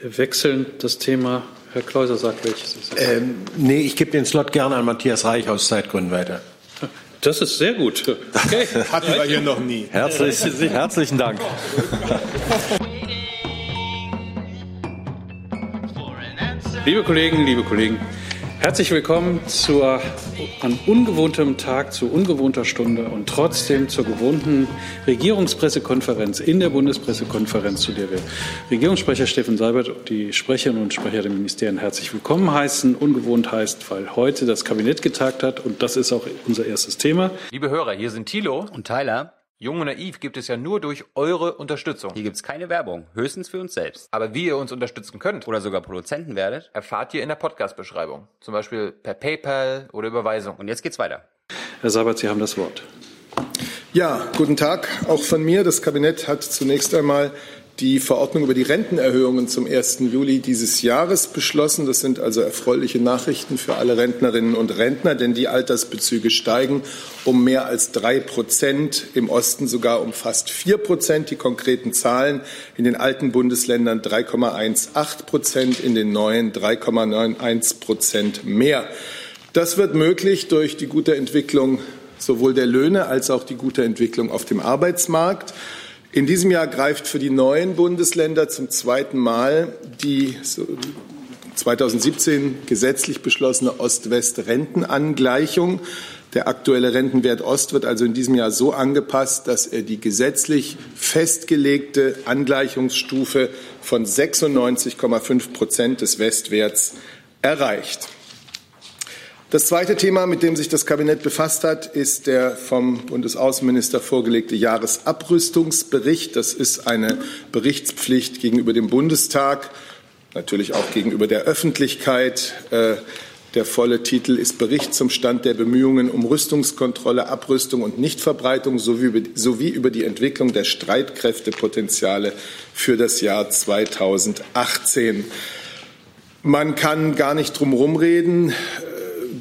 Wir wechseln das Thema. Herr Kleuser sagt, welches ist es? Ähm, nee, ich gebe den Slot gerne an Matthias Reich aus Zeitgründen weiter. Das ist sehr gut. Okay. Hatten wir hier noch nie. Herzlich, herzlichen Dank. Liebe Kolleginnen, liebe Kollegen, Herzlich willkommen zu an ungewohntem Tag, zu ungewohnter Stunde und trotzdem zur gewohnten Regierungspressekonferenz in der Bundespressekonferenz, zu der wir Regierungssprecher Steffen Seibert und die Sprecherinnen und Sprecher der Ministerien herzlich willkommen heißen. Ungewohnt heißt, weil heute das Kabinett getagt hat und das ist auch unser erstes Thema. Liebe Hörer, hier sind Thilo und Tyler. Jung und Naiv gibt es ja nur durch eure Unterstützung. Hier gibt es keine Werbung, höchstens für uns selbst. Aber wie ihr uns unterstützen könnt oder sogar Produzenten werdet, erfahrt ihr in der Podcast-Beschreibung. Zum Beispiel per PayPal oder Überweisung. Und jetzt geht's weiter. Herr Sabat, Sie haben das Wort. Ja, guten Tag auch von mir. Das Kabinett hat zunächst einmal die Verordnung über die Rentenerhöhungen zum 1. Juli dieses Jahres beschlossen. Das sind also erfreuliche Nachrichten für alle Rentnerinnen und Rentner, denn die Altersbezüge steigen um mehr als drei Prozent, im Osten sogar um fast vier Prozent. Die konkreten Zahlen in den alten Bundesländern 3,18 Prozent, in den neuen 3,91 Prozent mehr. Das wird möglich durch die gute Entwicklung sowohl der Löhne als auch die gute Entwicklung auf dem Arbeitsmarkt. In diesem Jahr greift für die neuen Bundesländer zum zweiten Mal die 2017 gesetzlich beschlossene Ost-West-Rentenangleichung. Der aktuelle Rentenwert Ost wird also in diesem Jahr so angepasst, dass er die gesetzlich festgelegte Angleichungsstufe von 96,5 Prozent des Westwerts erreicht. Das zweite Thema, mit dem sich das Kabinett befasst hat, ist der vom Bundesaußenminister vorgelegte Jahresabrüstungsbericht. Das ist eine Berichtspflicht gegenüber dem Bundestag, natürlich auch gegenüber der Öffentlichkeit. Äh, der volle Titel ist Bericht zum Stand der Bemühungen um Rüstungskontrolle, Abrüstung und Nichtverbreitung sowie über die Entwicklung der Streitkräftepotenziale für das Jahr 2018. Man kann gar nicht drum herum reden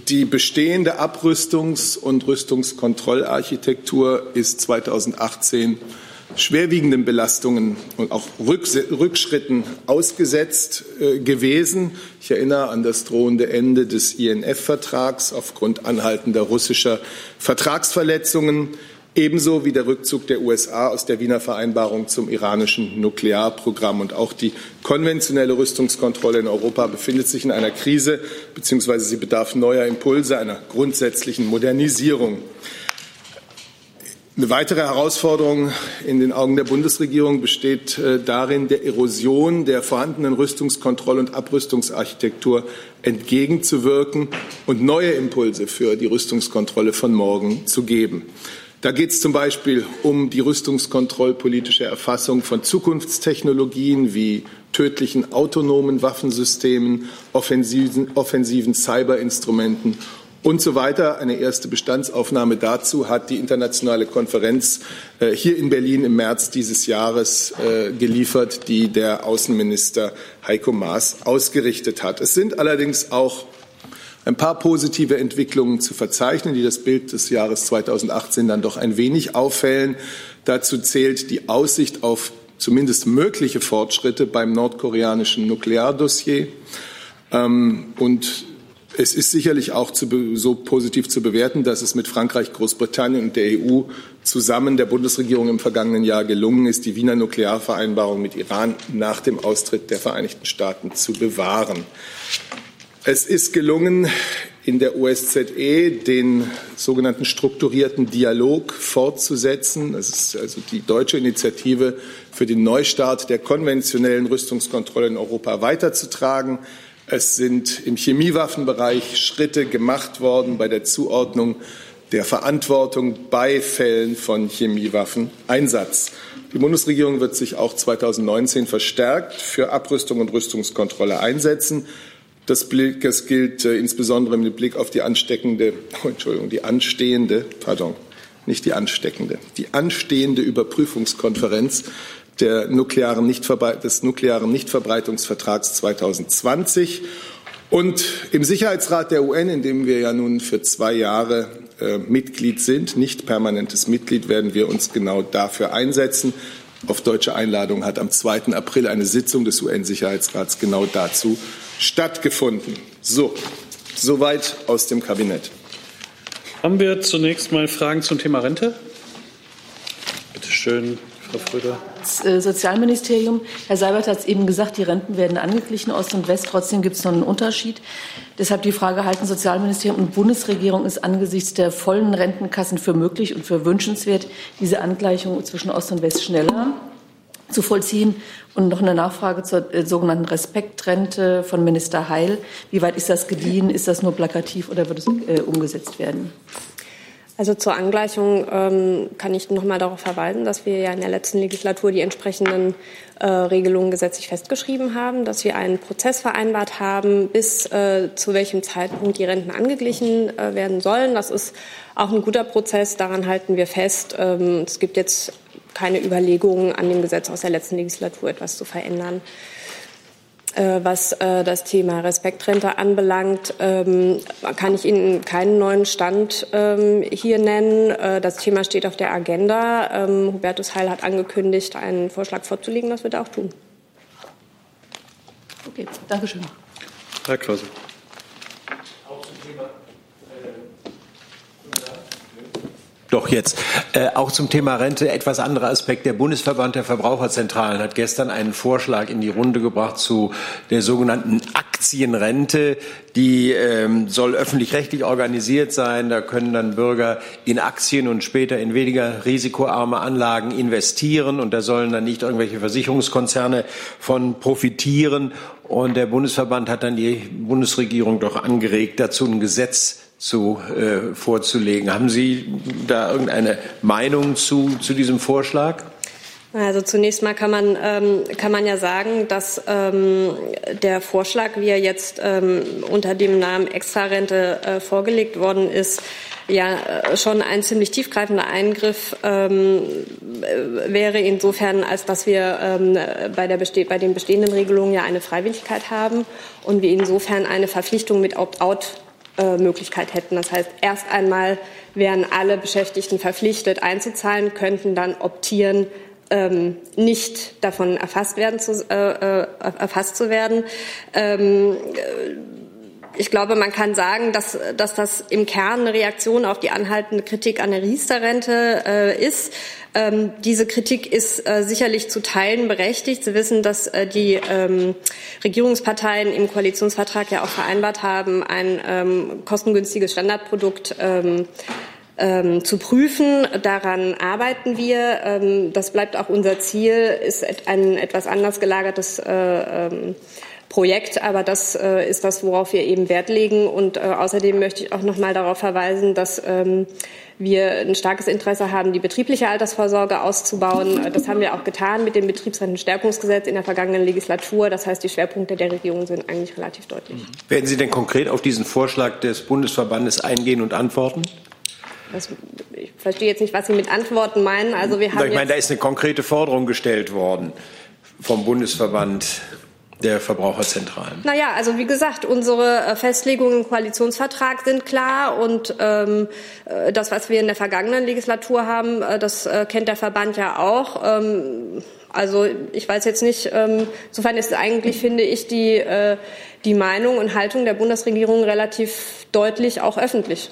die bestehende Abrüstungs- und Rüstungskontrollarchitektur ist 2018 schwerwiegenden Belastungen und auch Rückschritten ausgesetzt äh, gewesen. Ich erinnere an das drohende Ende des INF-Vertrags aufgrund anhaltender russischer Vertragsverletzungen ebenso wie der Rückzug der USA aus der Wiener Vereinbarung zum iranischen Nuklearprogramm. Und auch die konventionelle Rüstungskontrolle in Europa befindet sich in einer Krise, beziehungsweise sie bedarf neuer Impulse, einer grundsätzlichen Modernisierung. Eine weitere Herausforderung in den Augen der Bundesregierung besteht äh, darin, der Erosion der vorhandenen Rüstungskontroll- und Abrüstungsarchitektur entgegenzuwirken und neue Impulse für die Rüstungskontrolle von morgen zu geben. Da geht es zum Beispiel um die rüstungskontrollpolitische Erfassung von Zukunftstechnologien wie tödlichen autonomen Waffensystemen, offensiven, offensiven Cyberinstrumenten und so weiter. Eine erste Bestandsaufnahme dazu hat die internationale Konferenz äh, hier in Berlin im März dieses Jahres äh, geliefert, die der Außenminister Heiko Maas ausgerichtet hat. Es sind allerdings auch ein paar positive Entwicklungen zu verzeichnen, die das Bild des Jahres 2018 dann doch ein wenig auffällen. Dazu zählt die Aussicht auf zumindest mögliche Fortschritte beim nordkoreanischen Nukleardossier. Ähm, und es ist sicherlich auch zu, so positiv zu bewerten, dass es mit Frankreich, Großbritannien und der EU zusammen der Bundesregierung im vergangenen Jahr gelungen ist, die Wiener Nuklearvereinbarung mit Iran nach dem Austritt der Vereinigten Staaten zu bewahren. Es ist gelungen, in der OSZE den sogenannten strukturierten Dialog fortzusetzen. Das ist also die deutsche Initiative für den Neustart der konventionellen Rüstungskontrolle in Europa weiterzutragen. Es sind im Chemiewaffenbereich Schritte gemacht worden bei der Zuordnung der Verantwortung bei Fällen von Chemiewaffeneinsatz. Die Bundesregierung wird sich auch 2019 verstärkt für Abrüstung und Rüstungskontrolle einsetzen. Das, Blick, das gilt äh, insbesondere mit Blick auf die ansteckende, oh, Entschuldigung, die anstehende, pardon, nicht die ansteckende, die anstehende Überprüfungskonferenz der nuklearen des nuklearen Nichtverbreitungsvertrags 2020 und im Sicherheitsrat der UN, in dem wir ja nun für zwei Jahre äh, Mitglied sind, nicht permanentes Mitglied, werden wir uns genau dafür einsetzen, auf deutsche Einladung hat am 2. April eine Sitzung des UN-Sicherheitsrats genau dazu stattgefunden. So, soweit aus dem Kabinett. Haben wir zunächst mal Fragen zum Thema Rente? Bitte schön, Frau Fröder. Das äh, Sozialministerium, Herr Seibert hat es eben gesagt, die Renten werden angeglichen, Ost und West. Trotzdem gibt es noch einen Unterschied. Deshalb die Frage, halten Sozialministerium und Bundesregierung es angesichts der vollen Rentenkassen für möglich und für wünschenswert, diese Angleichung zwischen Ost und West schneller zu vollziehen? Und noch eine Nachfrage zur äh, sogenannten Respektrente von Minister Heil. Wie weit ist das gediehen? Ist das nur plakativ oder wird es äh, umgesetzt werden? Also zur Angleichung ähm, kann ich noch mal darauf verweisen, dass wir ja in der letzten Legislatur die entsprechenden äh, Regelungen gesetzlich festgeschrieben haben, dass wir einen Prozess vereinbart haben, bis äh, zu welchem Zeitpunkt die Renten angeglichen äh, werden sollen. Das ist auch ein guter Prozess, daran halten wir fest. Ähm, es gibt jetzt keine Überlegungen an dem Gesetz aus der letzten Legislatur etwas zu verändern. Äh, was äh, das Thema Respektrente anbelangt, ähm, kann ich Ihnen keinen neuen Stand ähm, hier nennen. Äh, das Thema steht auf der Agenda. Ähm, Hubertus Heil hat angekündigt, einen Vorschlag vorzulegen. Das wird er auch tun. Okay, danke schön. Herr Klause. Doch jetzt. Äh, auch zum Thema Rente etwas anderer Aspekt. Der Bundesverband der Verbraucherzentralen hat gestern einen Vorschlag in die Runde gebracht zu der sogenannten Aktienrente. Die ähm, soll öffentlich-rechtlich organisiert sein. Da können dann Bürger in Aktien und später in weniger risikoarme Anlagen investieren. Und da sollen dann nicht irgendwelche Versicherungskonzerne von profitieren. Und der Bundesverband hat dann die Bundesregierung doch angeregt, dazu ein Gesetz zu, äh, vorzulegen. Haben Sie da irgendeine Meinung zu, zu diesem Vorschlag? Also zunächst mal kann man, ähm, kann man ja sagen, dass ähm, der Vorschlag, wie er jetzt ähm, unter dem Namen Extrarente äh, vorgelegt worden ist, ja äh, schon ein ziemlich tiefgreifender Eingriff ähm, äh, wäre insofern, als dass wir ähm, bei, der bei den bestehenden Regelungen ja eine Freiwilligkeit haben und wir insofern eine Verpflichtung mit Opt-out Möglichkeit hätten. Das heißt, erst einmal wären alle Beschäftigten verpflichtet einzuzahlen, könnten dann optieren, ähm, nicht davon erfasst werden zu, äh, äh erfasst zu werden. Ähm, äh, ich glaube, man kann sagen, dass, dass das im Kern eine Reaktion auf die anhaltende Kritik an der Riester-Rente äh, ist. Ähm, diese Kritik ist äh, sicherlich zu Teilen berechtigt. Sie wissen, dass äh, die ähm, Regierungsparteien im Koalitionsvertrag ja auch vereinbart haben, ein ähm, kostengünstiges Standardprodukt ähm, ähm, zu prüfen. Daran arbeiten wir. Ähm, das bleibt auch unser Ziel, ist ein etwas anders gelagertes äh, Projekt, aber das äh, ist das, worauf wir eben Wert legen. Und äh, außerdem möchte ich auch noch mal darauf verweisen, dass ähm, wir ein starkes Interesse haben, die betriebliche Altersvorsorge auszubauen. Das haben wir auch getan mit dem Betriebsrentenstärkungsgesetz in der vergangenen Legislatur. Das heißt, die Schwerpunkte der Regierung sind eigentlich relativ deutlich. Werden Sie denn konkret auf diesen Vorschlag des Bundesverbandes eingehen und antworten? Das, ich verstehe jetzt nicht, was Sie mit Antworten meinen. Also wir haben ich meine, da ist eine konkrete Forderung gestellt worden vom Bundesverband der Verbraucherzentralen? Naja, also wie gesagt, unsere äh, Festlegungen im Koalitionsvertrag sind klar und ähm, äh, das, was wir in der vergangenen Legislatur haben, äh, das äh, kennt der Verband ja auch. Ähm, also ich weiß jetzt nicht, ähm, insofern ist eigentlich, finde ich, die, äh, die Meinung und Haltung der Bundesregierung relativ deutlich auch öffentlich.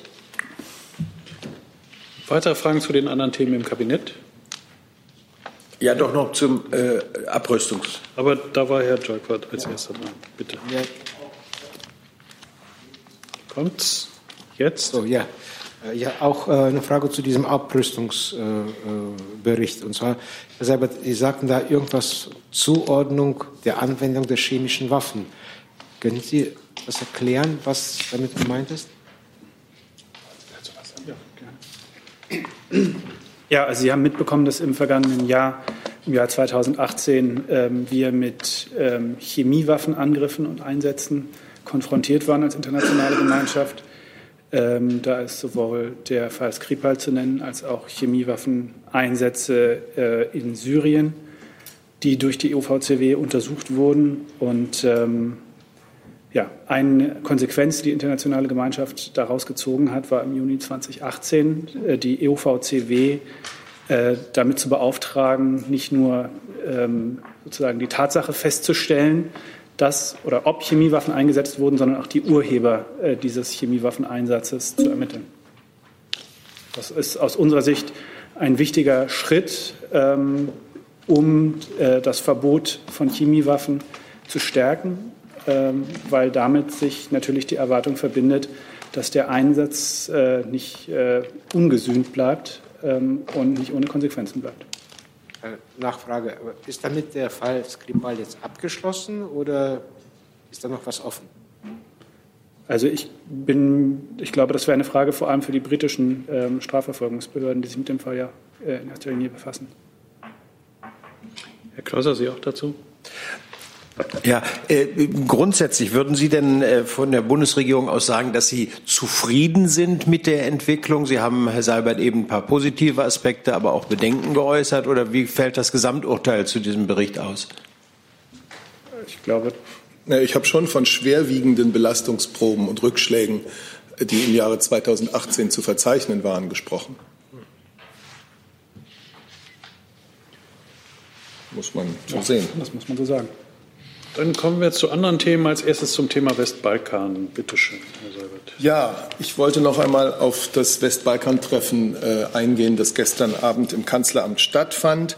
Weitere Fragen zu den anderen Themen im Kabinett? Ja, doch noch zum äh, Abrüstungs. Aber da war Herr Joypert als erster dran. Bitte. Ja. Kommt's jetzt? So, ja. Äh, ja, auch äh, eine Frage zu diesem Abrüstungsbericht. Äh, Und zwar, Herr Seibert, Sie sagten da irgendwas Zuordnung der Anwendung der chemischen Waffen. Können Sie das erklären, was damit gemeint ist? Ja, gerne. Ja, also Sie haben mitbekommen, dass im vergangenen Jahr, im Jahr 2018, ähm, wir mit ähm, Chemiewaffenangriffen und Einsätzen konfrontiert waren als internationale Gemeinschaft. Ähm, da ist sowohl der Fall Skripal zu nennen, als auch Chemiewaffeneinsätze äh, in Syrien, die durch die OVCW untersucht wurden und ähm, ja, eine Konsequenz, die die internationale Gemeinschaft daraus gezogen hat, war im Juni 2018 äh, die EUVCW äh, damit zu beauftragen, nicht nur ähm, sozusagen die Tatsache festzustellen, dass oder ob Chemiewaffen eingesetzt wurden, sondern auch die Urheber äh, dieses Chemiewaffeneinsatzes zu ermitteln. Das ist aus unserer Sicht ein wichtiger Schritt, ähm, um das Verbot von Chemiewaffen zu stärken, weil damit sich natürlich die Erwartung verbindet, dass der Einsatz äh, nicht äh, ungesühnt bleibt ähm, und nicht ohne Konsequenzen bleibt. Äh, Nachfrage, ist damit der Fall Skripal jetzt abgeschlossen oder ist da noch was offen? Also ich bin, ich glaube, das wäre eine Frage vor allem für die britischen ähm, Strafverfolgungsbehörden, die sich mit dem Fall ja äh, in erster Linie befassen. Herr Klauser, Sie auch dazu? Ja, äh, grundsätzlich würden Sie denn äh, von der Bundesregierung aus sagen, dass Sie zufrieden sind mit der Entwicklung? Sie haben, Herr Seibert, eben ein paar positive Aspekte, aber auch Bedenken geäußert. Oder wie fällt das Gesamturteil zu diesem Bericht aus? Ich glaube. Ich habe schon von schwerwiegenden Belastungsproben und Rückschlägen, die im Jahre 2018 zu verzeichnen waren, gesprochen. Muss man so ja, sehen. Das muss man so sagen. Dann kommen wir zu anderen Themen. Als erstes zum Thema Westbalkan. Bitte schön, Herr Seibert. Ja, ich wollte noch einmal auf das Westbalkan-Treffen äh, eingehen, das gestern Abend im Kanzleramt stattfand.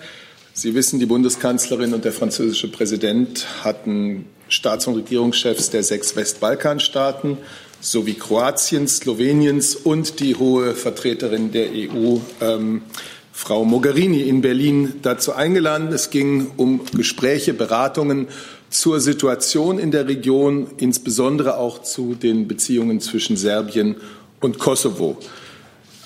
Sie wissen, die Bundeskanzlerin und der französische Präsident hatten Staats- und Regierungschefs der sechs Westbalkanstaaten sowie Kroatiens, Sloweniens und die hohe Vertreterin der EU, ähm, Frau Mogherini, in Berlin dazu eingeladen. Es ging um Gespräche, Beratungen zur Situation in der Region, insbesondere auch zu den Beziehungen zwischen Serbien und Kosovo.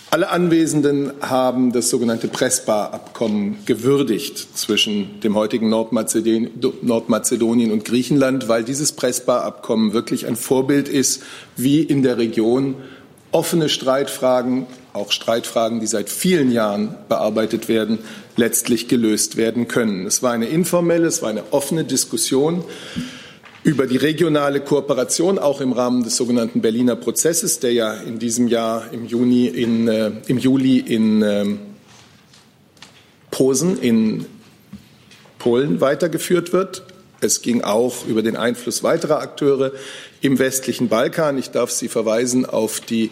Alle Anwesenden haben das sogenannte Prespa-Abkommen gewürdigt zwischen dem heutigen Nordmazedonien und Griechenland, weil dieses Prespa-Abkommen wirklich ein Vorbild ist, wie in der Region offene Streitfragen, auch Streitfragen, die seit vielen Jahren bearbeitet werden, letztlich gelöst werden können. Es war eine informelle, es war eine offene Diskussion über die regionale Kooperation, auch im Rahmen des sogenannten Berliner Prozesses, der ja in diesem Jahr im, Juni in, äh, im Juli in äh, Posen in Polen weitergeführt wird. Es ging auch über den Einfluss weiterer Akteure im westlichen Balkan. Ich darf Sie verweisen auf die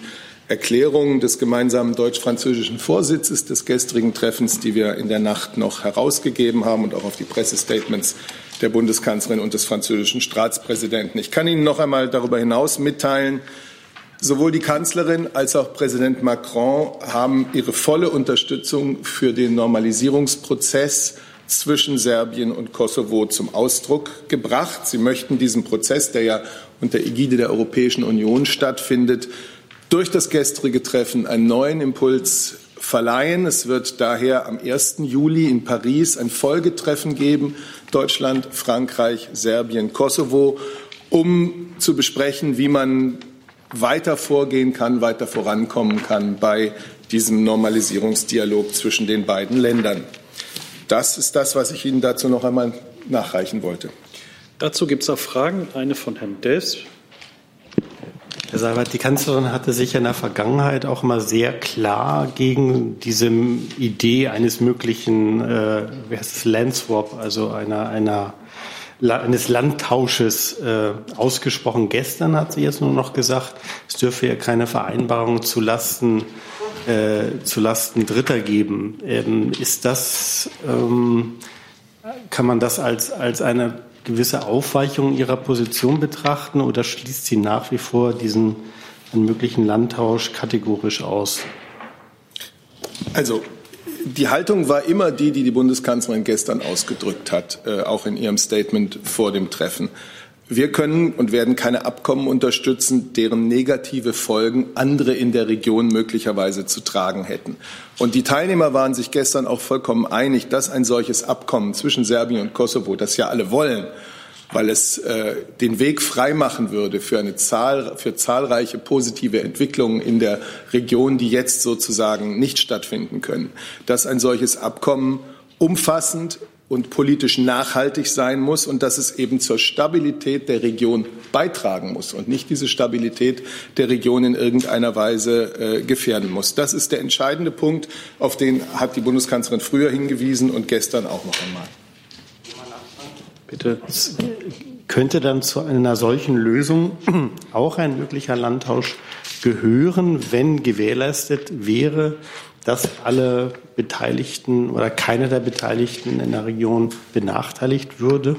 Erklärung des gemeinsamen deutsch-französischen Vorsitzes des gestrigen Treffens, die wir in der Nacht noch herausgegeben haben und auch auf die Pressestatements der Bundeskanzlerin und des französischen Staatspräsidenten. Ich kann Ihnen noch einmal darüber hinaus mitteilen, sowohl die Kanzlerin als auch Präsident Macron haben ihre volle Unterstützung für den Normalisierungsprozess zwischen Serbien und Kosovo zum Ausdruck gebracht. Sie möchten diesen Prozess, der ja unter Ägide der Europäischen Union stattfindet, durch das gestrige Treffen einen neuen Impuls verleihen. Es wird daher am 1. Juli in Paris ein Folgetreffen geben, Deutschland, Frankreich, Serbien, Kosovo, um zu besprechen, wie man weiter vorgehen kann, weiter vorankommen kann bei diesem Normalisierungsdialog zwischen den beiden Ländern. Das ist das, was ich Ihnen dazu noch einmal nachreichen wollte. Dazu gibt es auch Fragen. Eine von Herrn Delfs. Herr Seibert, die Kanzlerin hatte sich in der Vergangenheit auch mal sehr klar gegen diese Idee eines möglichen, äh, wie heißt es, Landswap, also einer, einer, eines Landtausches äh, ausgesprochen. Gestern hat sie jetzt nur noch gesagt, es dürfe ja keine Vereinbarung zu Lasten, äh, zu Lasten Dritter geben. Ähm, ist das, ähm, kann man das als, als eine gewisse Aufweichungen ihrer Position betrachten oder schließt sie nach wie vor diesen möglichen Landtausch kategorisch aus? Also die Haltung war immer die, die die Bundeskanzlerin gestern ausgedrückt hat, äh, auch in ihrem Statement vor dem Treffen. Wir können und werden keine Abkommen unterstützen, deren negative Folgen andere in der Region möglicherweise zu tragen hätten. Und die Teilnehmer waren sich gestern auch vollkommen einig, dass ein solches Abkommen zwischen Serbien und Kosovo, das ja alle wollen, weil es äh, den Weg freimachen würde für eine Zahl, für zahlreiche positive Entwicklungen in der Region, die jetzt sozusagen nicht stattfinden können, dass ein solches Abkommen umfassend und politisch nachhaltig sein muss und dass es eben zur Stabilität der Region beitragen muss und nicht diese Stabilität der Region in irgendeiner Weise äh, gefährden muss. Das ist der entscheidende Punkt, auf den hat die Bundeskanzlerin früher hingewiesen und gestern auch noch einmal. Bitte. Könnte dann zu einer solchen Lösung auch ein möglicher Landtausch gehören, wenn gewährleistet wäre, dass alle Beteiligten oder keiner der Beteiligten in der Region benachteiligt würde?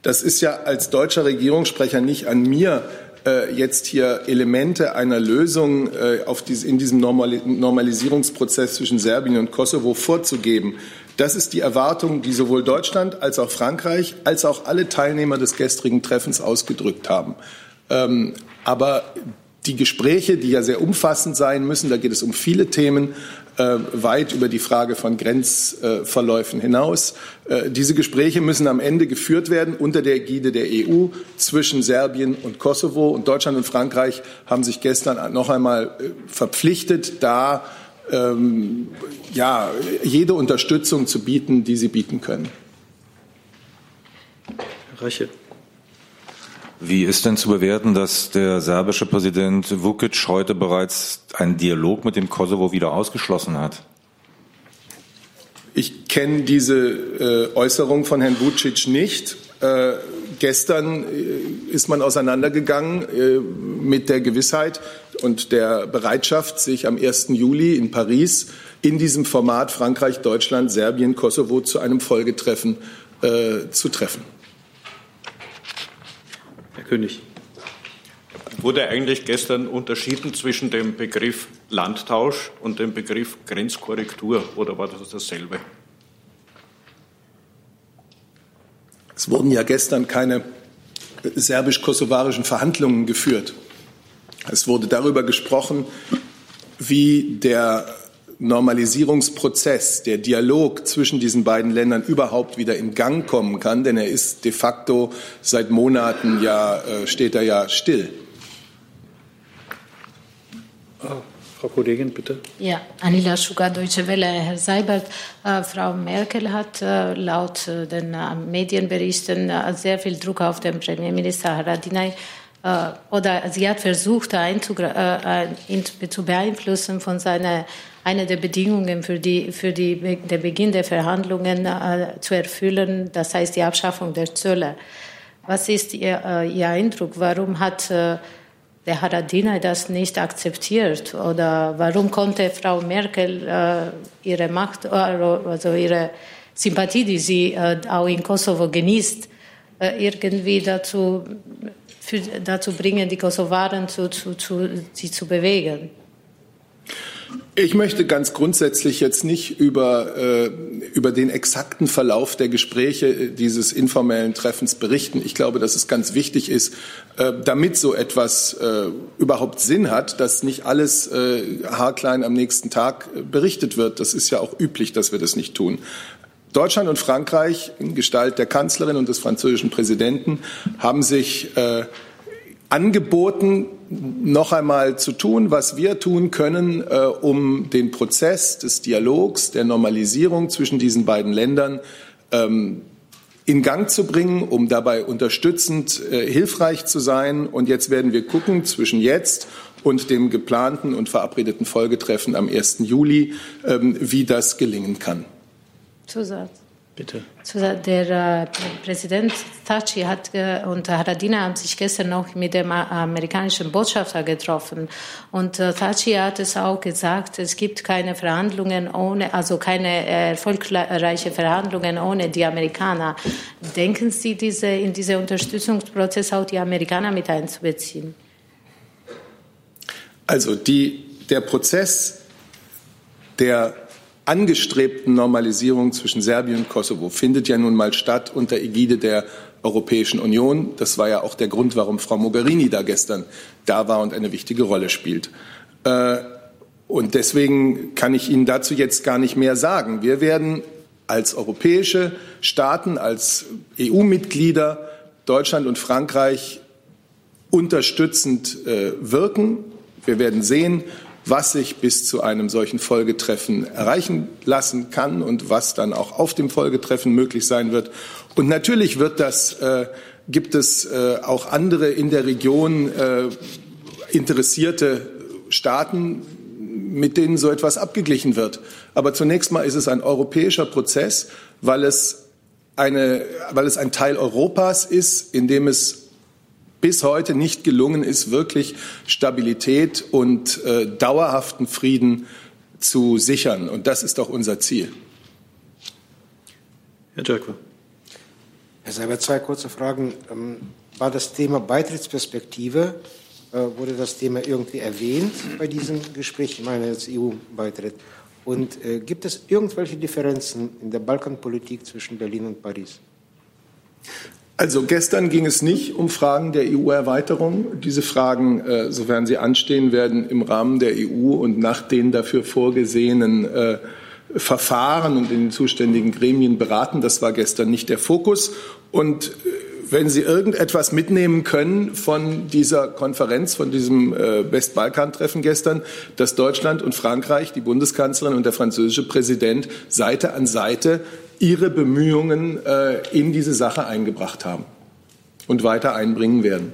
Das ist ja als deutscher Regierungssprecher nicht an mir, äh, jetzt hier Elemente einer Lösung äh, in diesem Normalisierungsprozess zwischen Serbien und Kosovo vorzugeben. Das ist die Erwartung, die sowohl Deutschland als auch Frankreich als auch alle Teilnehmer des gestrigen Treffens ausgedrückt haben. Ähm, aber die Gespräche, die ja sehr umfassend sein müssen, da geht es um viele Themen, äh, weit über die Frage von Grenzverläufen hinaus. Äh, diese Gespräche müssen am Ende geführt werden unter der Ägide der EU zwischen Serbien und Kosovo. Und Deutschland und Frankreich haben sich gestern noch einmal äh, verpflichtet, da ähm, ja, jede Unterstützung zu bieten, die sie bieten können. Reiche. Wie ist denn zu bewerten, dass der serbische Präsident Vukic heute bereits einen Dialog mit dem Kosovo wieder ausgeschlossen hat? Ich kenne diese äh, Äußerung von Herrn Vucic nicht. Äh, gestern äh, ist man auseinandergegangen äh, mit der Gewissheit und der Bereitschaft, sich am 1. Juli in Paris in diesem Format Frankreich, Deutschland, Serbien, Kosovo zu einem Folgetreffen äh, zu treffen. Herr König. Wurde eigentlich gestern unterschieden zwischen dem Begriff Landtausch und dem Begriff Grenzkorrektur oder war das dasselbe? Es wurden ja gestern keine serbisch-kosovarischen Verhandlungen geführt. Es wurde darüber gesprochen, wie der Normalisierungsprozess, der Dialog zwischen diesen beiden Ländern überhaupt wieder in Gang kommen kann, denn er ist de facto seit Monaten ja, äh, steht er ja still. Oh, Frau Kollegin, bitte. Ja, Anila Schuka, Deutsche Welle. Herr Seibert, äh, Frau Merkel hat äh, laut äh, den äh, Medienberichten äh, sehr viel Druck auf den Premierminister Haradinaj äh, oder sie hat versucht, ihn zu beeinflussen von seiner eine der Bedingungen für, die, für die, den Beginn der Verhandlungen äh, zu erfüllen, das heißt die Abschaffung der Zölle. Was ist Ihr, äh, Ihr Eindruck? Warum hat äh, der Haradinaj das nicht akzeptiert? Oder warum konnte Frau Merkel äh, ihre Macht, äh, also ihre Sympathie, die sie äh, auch in Kosovo genießt, irgendwie dazu, für, dazu bringen, die Kosovaren zu, zu, zu, sie zu bewegen? Ich möchte ganz grundsätzlich jetzt nicht über, äh, über den exakten Verlauf der Gespräche äh, dieses informellen Treffens berichten. Ich glaube, dass es ganz wichtig ist, äh, damit so etwas äh, überhaupt Sinn hat, dass nicht alles äh, haarklein am nächsten Tag äh, berichtet wird. Das ist ja auch üblich, dass wir das nicht tun. Deutschland und Frankreich in Gestalt der Kanzlerin und des französischen Präsidenten haben sich angeboten, noch einmal zu tun, was wir tun können, äh, um den Prozess des Dialogs, der Normalisierung zwischen diesen beiden Ländern ähm, in Gang zu bringen, um dabei unterstützend äh, hilfreich zu sein. Und jetzt werden wir gucken zwischen jetzt und dem geplanten und verabredeten Folgetreffen am 1. Juli, ähm, wie das gelingen kann. Zusatz. Bitte. Der äh, Präsident Taci hat äh, und Haradina haben sich gestern noch mit dem äh, amerikanischen Botschafter getroffen. Und äh, Taci hat es auch gesagt, es gibt keine Verhandlungen ohne, also keine erfolgreiche Verhandlungen ohne die Amerikaner. Denken Sie, diese, in diesen Unterstützungsprozess auch die Amerikaner mit einzubeziehen? Also die, der Prozess der angestrebten Normalisierung zwischen Serbien und Kosovo findet ja nun mal statt unter Ägide der Europäischen Union. Das war ja auch der Grund, warum Frau Mogherini da gestern da war und eine wichtige Rolle spielt. Äh, und deswegen kann ich Ihnen dazu jetzt gar nicht mehr sagen. Wir werden als europäische Staaten, als EU-Mitglieder Deutschland und Frankreich unterstützend äh, wirken. Wir werden sehen, was sich bis zu einem solchen Folgetreffen erreichen lassen kann und was dann auch auf dem Folgetreffen möglich sein wird. Und natürlich wird das, äh, gibt es äh, auch andere in der Region äh, interessierte Staaten, mit denen so etwas abgeglichen wird. Aber zunächst mal ist es ein europäischer Prozess, weil es, eine, weil es ein Teil Europas ist, in dem es bis heute nicht gelungen ist, wirklich Stabilität und äh, dauerhaften Frieden zu sichern. Und das ist doch unser Ziel. Herr Dürker. Herr Seibert, zwei kurze Fragen. Ähm, war das Thema Beitrittsperspektive, äh, wurde das Thema irgendwie erwähnt bei diesem Gespräch? Ich meine jetzt EU-Beitritt. Und äh, gibt es irgendwelche Differenzen in der Balkanpolitik zwischen Berlin und Paris? Also gestern ging es nicht um Fragen der EU-Erweiterung. Diese Fragen, äh, sofern sie anstehen werden, im Rahmen der EU und nach den dafür vorgesehenen äh, Verfahren und in den zuständigen Gremien beraten. Das war gestern nicht der Fokus. Und äh, wenn Sie irgendetwas mitnehmen können von dieser Konferenz, von diesem äh, Westbalkan-Treffen gestern, dass Deutschland und Frankreich, die Bundeskanzlerin und der französische Präsident Seite an Seite ihre Bemühungen äh, in diese Sache eingebracht haben und weiter einbringen werden.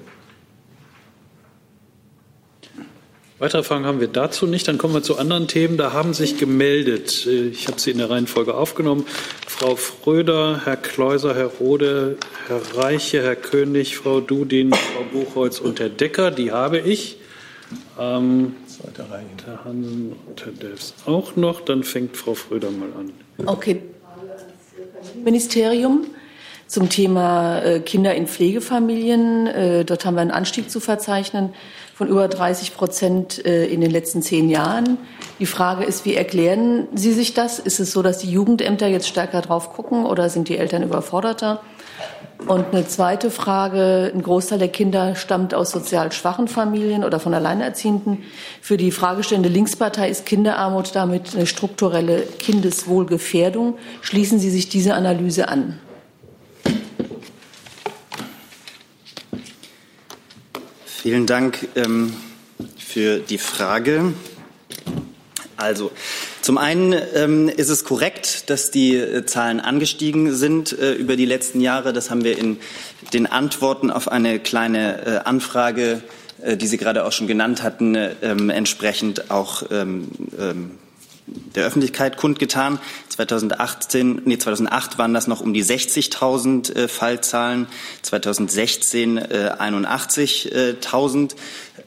Weitere Fragen haben wir dazu nicht. Dann kommen wir zu anderen Themen. Da haben sich gemeldet, äh, ich habe sie in der Reihenfolge aufgenommen, Frau Fröder, Herr Kleuser, Herr Rode, Herr Reiche, Herr König, Frau Dudin, Frau Buchholz und Herr Decker. Die habe ich. Ähm, Zweite Reihe. Herr Hansen und Herr Delfs auch noch. Dann fängt Frau Fröder mal an. Okay. Ministerium zum Thema äh, Kinder in Pflegefamilien. Äh, dort haben wir einen Anstieg zu verzeichnen von über 30 Prozent äh, in den letzten zehn Jahren. Die Frage ist, wie erklären Sie sich das? Ist es so, dass die Jugendämter jetzt stärker drauf gucken oder sind die Eltern überforderter? Und eine zweite Frage, ein Großteil der Kinder stammt aus sozial schwachen Familien oder von Alleinerziehenden. Für die fragestellende Linkspartei ist Kinderarmut damit eine strukturelle Kindeswohlgefährdung. Schließen Sie sich diese Analyse an? Vielen Dank ähm, für die Frage. Also, zum einen ähm, ist es korrekt, dass die äh, Zahlen angestiegen sind äh, über die letzten Jahre. Das haben wir in den Antworten auf eine kleine äh, Anfrage, äh, die Sie gerade auch schon genannt hatten, ähm, entsprechend auch ähm, ähm, der Öffentlichkeit kundgetan. 2018, nee, 2008 waren das noch um die 60.000 äh, Fallzahlen, 2016 äh, 81.000.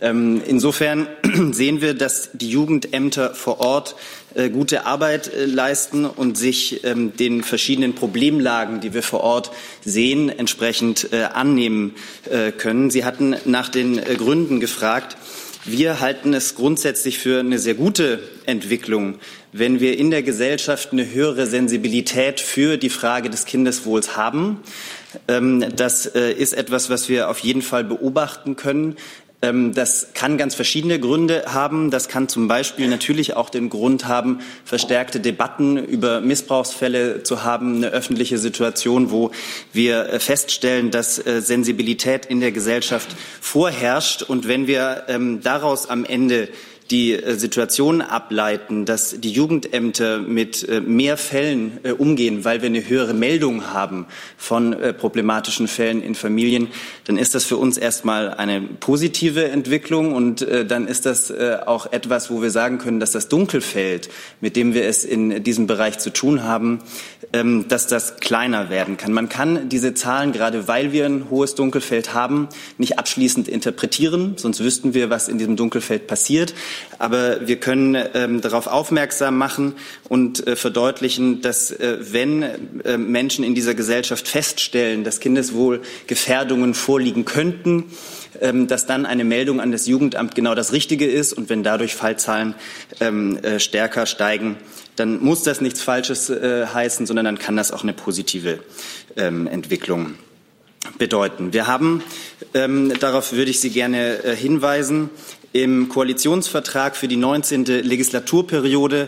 Ähm, insofern sehen wir, dass die Jugendämter vor Ort äh, gute Arbeit äh, leisten und sich ähm, den verschiedenen Problemlagen, die wir vor Ort sehen, entsprechend äh, annehmen äh, können. Sie hatten nach den Gründen gefragt. Wir halten es grundsätzlich für eine sehr gute Entwicklung, wenn wir in der Gesellschaft eine höhere Sensibilität für die Frage des Kindeswohls haben. Ähm, das äh, ist etwas, was wir auf jeden Fall beobachten können. Ähm, das kann ganz verschiedene Gründe haben. Das kann zum Beispiel natürlich auch den Grund haben, verstärkte Debatten über Missbrauchsfälle zu haben, eine öffentliche Situation, wo wir äh, feststellen, dass äh, Sensibilität in der Gesellschaft vorherrscht. Und wenn wir ähm, daraus am Ende die äh, Situation ableiten, dass die Jugendämter mit äh, mehr Fällen äh, umgehen, weil wir eine höhere Meldung haben von problematischen Fällen in Familien, dann ist das für uns erstmal eine positive Entwicklung und dann ist das auch etwas, wo wir sagen können, dass das Dunkelfeld, mit dem wir es in diesem Bereich zu tun haben, ähm, dass das kleiner werden kann. Man kann diese Zahlen, gerade weil wir ein hohes Dunkelfeld haben, nicht abschließend interpretieren, sonst wüssten wir, was in diesem Dunkelfeld passiert. Aber wir können ähm, darauf aufmerksam machen und äh, verdeutlichen, dass äh, wenn äh, Menschen in dieser Gesellschaft feststellen, dass Kindeswohlgefährdungen vorliegen könnten, ähm, dass dann eine Meldung an das Jugendamt genau das Richtige ist und wenn dadurch Fallzahlen ähm, äh, stärker steigen, dann muss das nichts Falsches äh, heißen, sondern dann kann das auch eine positive ähm, Entwicklung bedeuten. Wir haben, ähm, darauf würde ich Sie gerne äh, hinweisen, im Koalitionsvertrag für die 19. Legislaturperiode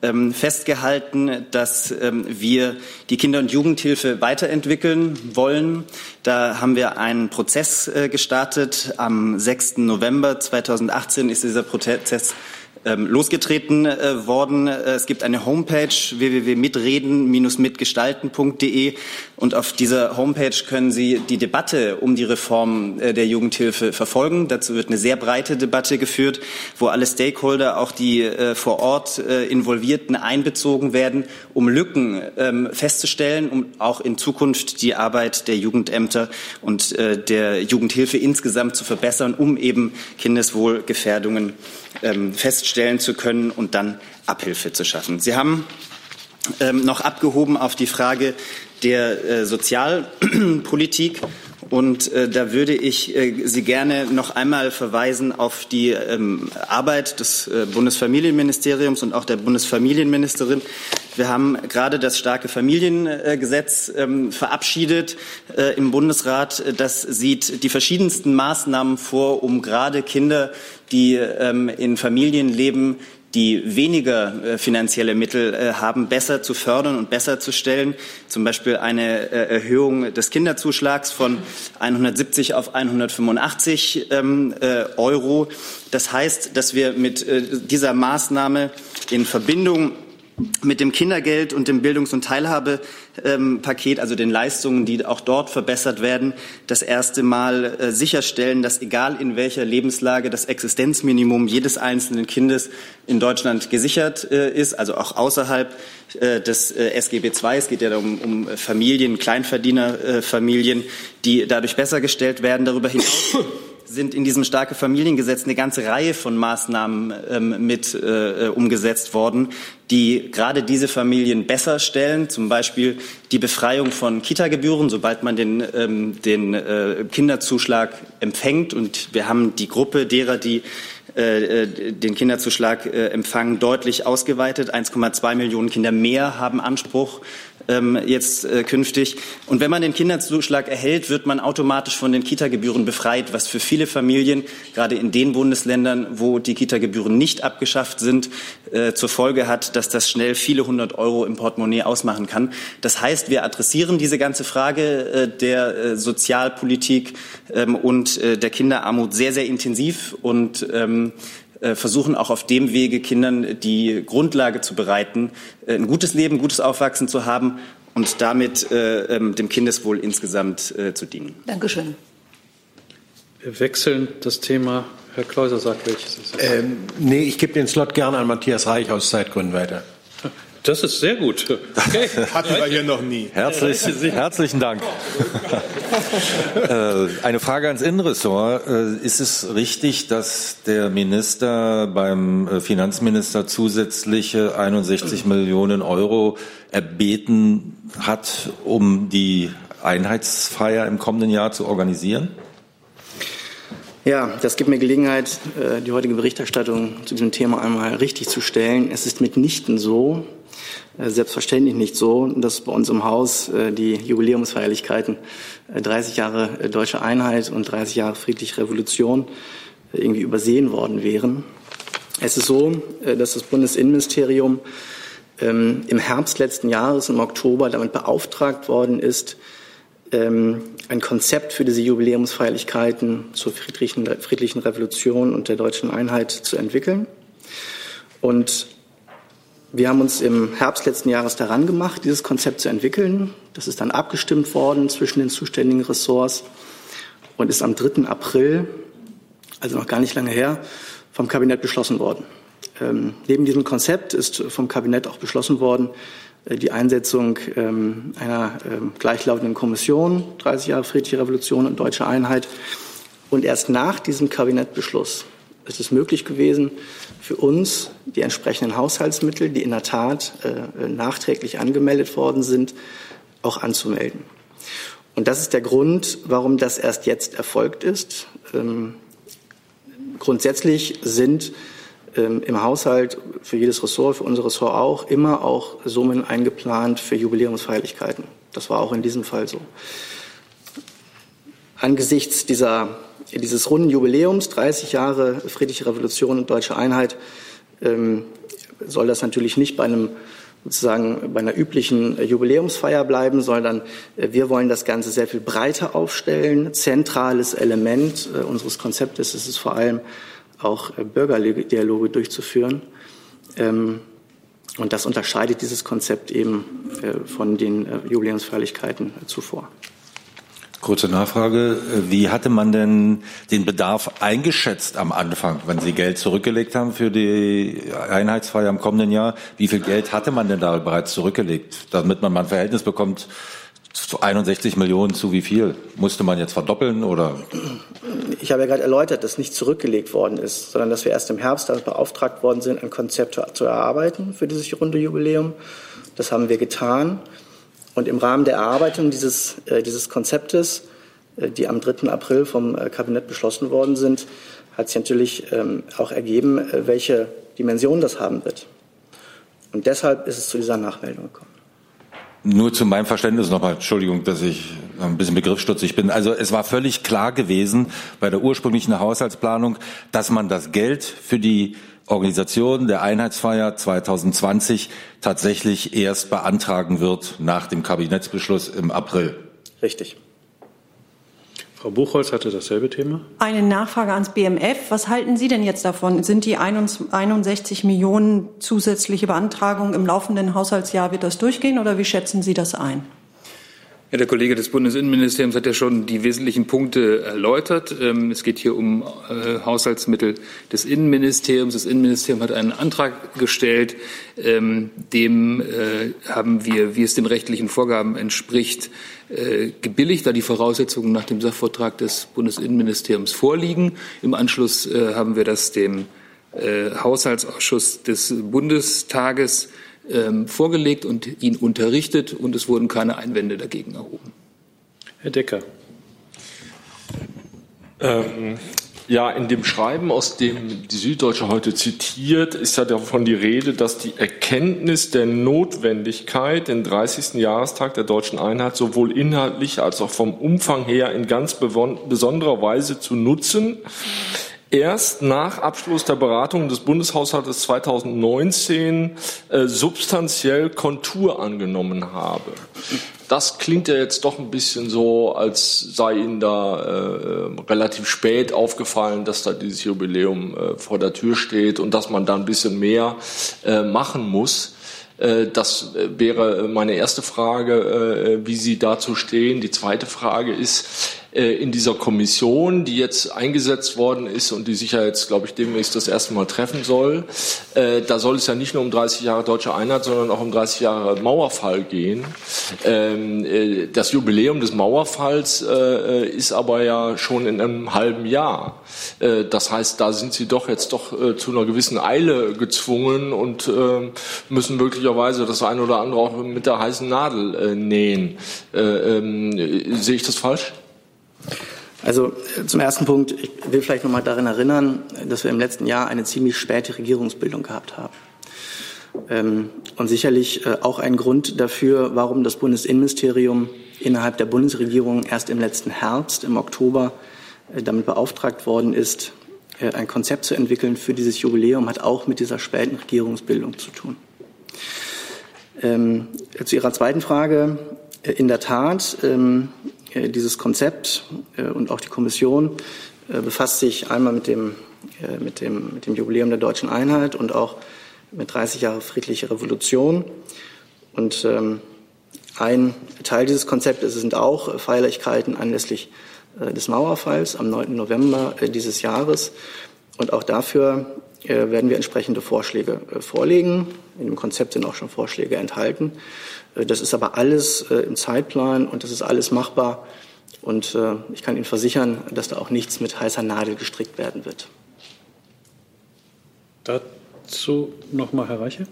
ähm, festgehalten, dass ähm, wir die Kinder- und Jugendhilfe weiterentwickeln wollen. Da haben wir einen Prozess äh, gestartet. Am 6. November 2018 ist dieser Prozess ähm, losgetreten äh, worden. Äh, es gibt eine Homepage www.mitreden-mitgestalten.de und auf dieser Homepage können Sie die Debatte um die Reform äh, der Jugendhilfe verfolgen. Dazu wird eine sehr breite Debatte geführt, wo alle Stakeholder, auch die äh, vor Ort äh, Involvierten einbezogen werden, um Lücken ähm, festzustellen, um auch in Zukunft die Arbeit der Jugendämter und äh, der Jugendhilfe insgesamt zu verbessern, um eben Kindeswohlgefährdungen ähm, feststellen zu können und dann Abhilfe zu schaffen. Sie haben ähm, noch abgehoben auf die Frage der äh, Sozialpolitik. Und äh, da würde ich äh, Sie gerne noch einmal verweisen auf die ähm, Arbeit des äh, Bundesfamilienministeriums und auch der Bundesfamilienministerin. Wir haben gerade das starke Familiengesetz ähm, verabschiedet äh, im Bundesrat. Das sieht die verschiedensten Maßnahmen vor, um gerade Kinder, die ähm, in Familien leben, die weniger äh, finanzielle Mittel äh, haben, besser zu fördern und besser zu stellen. Zum Beispiel eine äh, Erhöhung des Kinderzuschlags von 170 auf 185 ähm, äh, Euro. Das heißt, dass wir mit dieser Maßnahme in Verbindung mit dem Kindergeld und dem Bildungs- und Teilhabepaket, also den Leistungen, die auch dort verbessert werden, das erste Mal äh, sicherstellen, dass egal in welcher Lebenslage das Existenzminimum jedes einzelnen Kindes in Deutschland gesichert äh, ist, also auch außerhalb äh, des SGB II. Es geht ja um, um Familien, Kleinverdienerfamilien, die dadurch besser gestellt werden. Darüber hinaus sind in diesem starke Familiengesetz eine ganze Reihe von Maßnahmen ähm, mit äh, umgesetzt worden, die gerade diese Familien besser stellen, zum Beispiel die Befreiung von Kita-Gebühren, sobald man den, ähm, den äh, Kinderzuschlag empfängt. Und wir haben die Gruppe derer, die äh, äh den Kinderzuschlag äh, empfangen, deutlich ausgeweitet. 1,2 Millionen Kinder mehr haben Anspruch ähm, jetzt äh, künftig. Und wenn man den Kinderzuschlag erhält, wird man automatisch von den Kita-Gebühren befreit, was für viele Familien, gerade in den Bundesländern, wo die Kita-Gebühren nicht abgeschafft sind, äh, zur Folge hat, dass das schnell viele hundert Euro im Portemonnaie ausmachen kann. Das heißt, wir adressieren diese ganze Frage äh, der äh, Sozialpolitik ähm, und äh, der Kinderarmut sehr, sehr intensiv und ähm, äh, versuchen auch auf dem Wege Kindern die Grundlage zu bereiten, äh, ein gutes Leben, gutes Aufwachsen zu haben und damit äh, ähm, dem Kindeswohl insgesamt zu dienen. Dankeschön. Wir wechseln das Thema. Herr Kleuser sagt, welches ist es? Ähm, nee, ich gebe den Slot gerne an Matthias Reich aus Zeitgründen weiter. Das ist sehr gut. Okay. Hatten wir hier noch nie. Herzlich, herzlichen Dank. Äh, eine Frage ans Innenressort. Äh, ist es richtig, dass der Minister beim äh, Finanzminister zusätzliche 61 Millionen Euro erbeten hat, um die Einheitsfeier im kommenden Jahr zu organisieren? Ja, das gibt mir Gelegenheit, die heutige Berichterstattung zu diesem Thema einmal richtig zu stellen. Es ist mitnichten so, selbstverständlich nicht so, dass bei uns im Haus äh, die Jubiläumsfeierlichkeiten 30 äh, Jahre deutsche Einheit und 30 Jahre friedliche Revolution irgendwie übersehen worden wären. Es ist so, dass das Bundesinnenministerium ähm, im Herbst letzten Jahres, im Oktober, damit beauftragt worden ist, ähm, ein Konzept für diese Jubiläumsfeierlichkeiten zur friedlichen Revolution und der deutschen Einheit zu entwickeln. Und wir haben uns im Herbst letzten Jahres daran gemacht, dieses Konzept zu entwickeln. Das ist dann abgestimmt worden zwischen den zuständigen Ressorts und ist am 3. April, also noch gar nicht lange her, vom Kabinett beschlossen worden. Ähm, neben diesem Konzept ist vom Kabinett auch beschlossen worden, äh, die Einsetzung ähm, einer ähm, gleichlautenden Kommission, 30 Jahre friedliche Revolution und deutsche Einheit. Und erst nach diesem Kabinettbeschluss ist es möglich gewesen, für uns die entsprechenden Haushaltsmittel, die in der Tat äh, nachträglich angemeldet worden sind, auch anzumelden. Und das ist der Grund, warum das erst jetzt erfolgt ist. Ähm, grundsätzlich sind ähm, im Haushalt für jedes Ressort, für unser Ressort auch, immer auch Summen eingeplant für Jubiläumsfeierlichkeiten. Das war auch in diesem Fall so. Angesichts dieser dieses runden Jubiläums, 30 Jahre friedliche Revolution und deutsche Einheit, ähm, soll das natürlich nicht bei einem sozusagen bei einer üblichen Jubiläumsfeier bleiben, sondern äh, wir wollen das Ganze sehr viel breiter aufstellen. Zentrales Element äh, unseres Konzeptes ist es vor allem auch Bürgerdialoge durchzuführen. Ähm, und das unterscheidet dieses Konzept eben von den Jubiläumsfeierlichkeiten zuvor. Kurze Nachfrage. Wie hatte man denn den Bedarf eingeschätzt am Anfang, wenn Sie Geld zurückgelegt haben für die Einheitsfeier im kommenden Jahr? Wie viel Geld hatte man denn da bereits zurückgelegt, damit man mal ein Verhältnis bekommt? Zu 61 Millionen zu wie viel? Musste man jetzt verdoppeln oder? Ich habe ja gerade erläutert, dass nicht zurückgelegt worden ist, sondern dass wir erst im Herbst damit beauftragt worden sind, ein Konzept zu erarbeiten für dieses runde Jubiläum. Das haben wir getan. Und im Rahmen der Erarbeitung dieses, äh, dieses Konzeptes, äh, die am 3. April vom äh, Kabinett beschlossen worden sind, hat sich natürlich ähm, auch ergeben, welche Dimension das haben wird. Und deshalb ist es zu dieser Nachmeldung gekommen. Nur zu meinem Verständnis nochmal, Entschuldigung, dass ich ein bisschen begriffsstutzig bin. Also es war völlig klar gewesen bei der ursprünglichen Haushaltsplanung, dass man das Geld für die Organisation der Einheitsfeier 2020 tatsächlich erst beantragen wird nach dem Kabinettsbeschluss im April. Richtig. Frau Buchholz hatte dasselbe Thema. Eine Nachfrage ans BMF. Was halten Sie denn jetzt davon? Sind die 61 Millionen zusätzliche Beantragungen im laufenden Haushaltsjahr, wird das durchgehen oder wie schätzen Sie das ein? Ja, der Kollege des Bundesinnenministeriums hat ja schon die wesentlichen Punkte erläutert. Ähm, es geht hier um äh, Haushaltsmittel des Innenministeriums. Das Innenministerium hat einen Antrag gestellt, ähm, dem äh, haben wir, wie es den rechtlichen Vorgaben entspricht, äh, gebilligt, da die Voraussetzungen nach dem Sachvortrag des Bundesinnenministeriums vorliegen. Im Anschluss haben wir das dem Haushaltsausschuss des Bundestages ähm, vorgelegt und ihn unterrichtet, und es wurden keine Einwände dagegen erhoben. Herr Decker. Ähm, ja, in dem Schreiben, aus dem die Süddeutsche heute zitiert, ist ja davon die Rede, dass die Erkenntnis der Notwendigkeit, den 30. Jahrestag der deutschen Einheit sowohl inhaltlich als auch vom Umfang her in ganz besonderer Weise zu nutzen, erst nach Abschluss der Beratung des Bundeshaushaltes 2019 äh, substanziell Kontur angenommen habe. Das klingt ja jetzt doch ein bisschen so, als sei Ihnen da äh, relativ spät aufgefallen, dass da dieses Jubiläum äh, vor der Tür steht und dass man da ein bisschen mehr äh, machen muss. Äh, das äh, wäre meine erste Frage, wie Sie dazu stehen. Die zweite Frage ist, äh, in dieser Kommission, die jetzt eingesetzt worden ist und die sich ja jetzt, glaube ich, demnächst das erste Mal treffen soll. Äh, da soll es ja nicht nur um 30 Jahre deutsche Einheit, sondern auch um 30 Jahre Mauerfall gehen. Ähm, äh, das Jubiläum des Mauerfalls ist aber ja schon in einem halben Jahr. Das heißt, da sind Sie doch jetzt doch zu einer gewissen Eile gezwungen und müssen möglicherweise das eine oder andere auch mit der heißen Nadel nähen. Ähm, sehe ich das falsch? Also äh, zum ersten Punkt, ich will vielleicht noch mal daran erinnern, dass wir im letzten Jahr eine ziemlich späte Regierungsbildung gehabt haben. Ähm, und sicherlich äh, auch ein Grund dafür, warum das Bundesinnenministerium innerhalb der Bundesregierung erst im letzten Herbst, im Oktober, äh, damit beauftragt worden ist, ein Konzept zu entwickeln für dieses Jubiläum, hat auch mit dieser späten Regierungsbildung zu tun. Ähm, zu Ihrer zweiten Frage. In der Tat ähm, äh, dieses Konzept äh, und auch die Kommission äh, befasst sich einmal mit dem, mit, dem, mit dem Jubiläum der deutschen Einheit und auch mit 30 Jahre friedliche Revolution. Und ähm, ein Teil dieses Konzeptes sind auch Feierlichkeiten anlässlich des Mauerfalls am 9. November dieses Jahres. Und auch dafür werden wir entsprechende Vorschläge vorlegen. In dem Konzept sind auch schon Vorschläge enthalten. Äh, das ist aber alles äh, im Zeitplan und das ist alles machbar. Und äh, ich kann Ihnen versichern, dass da auch nichts mit heißer Nadel gestrickt werden wird. Dazu noch mal Herr Reiche.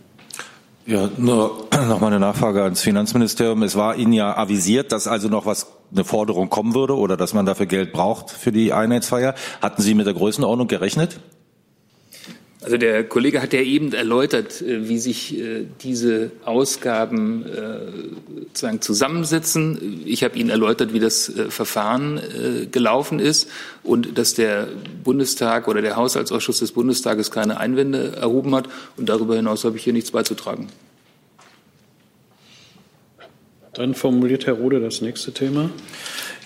Ja, nur noch mal eine Nachfrage ans Finanzministerium. Es war Ihnen ja avisiert, dass also noch was eine Forderung kommen würde oder dass man dafür Geld braucht für die Einheitsfeier. Hatten Sie mit der Größenordnung gerechnet? Also der Kollege hat ja eben erläutert, äh, wie sich äh, diese Ausgaben äh, sozusagen zusammensetzen. Ich habe Ihnen erläutert, wie das Verfahren gelaufen ist und dass der Bundestag oder der Haushaltsausschuss des Bundestages keine Einwände erhoben hat. Und darüber hinaus habe ich hier nichts beizutragen. Dann formuliert Herr Rode das nächste Thema.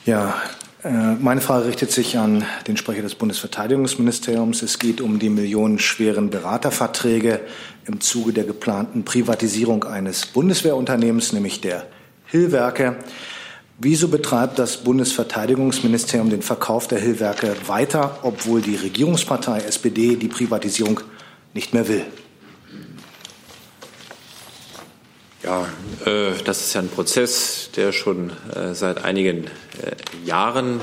Ja, meine Frage richtet sich an den Sprecher des Bundesverteidigungsministeriums. Es geht um die millionenschweren Beraterverträge im Zuge der geplanten Privatisierung eines Bundeswehrunternehmens, nämlich der Hillwerke. Wieso betreibt das Bundesverteidigungsministerium den Verkauf der Hillwerke weiter, obwohl die Regierungspartei SPD die Privatisierung nicht mehr will? Ja, äh, das ist ja ein Prozess, der schon äh, seit einigen äh, Jahren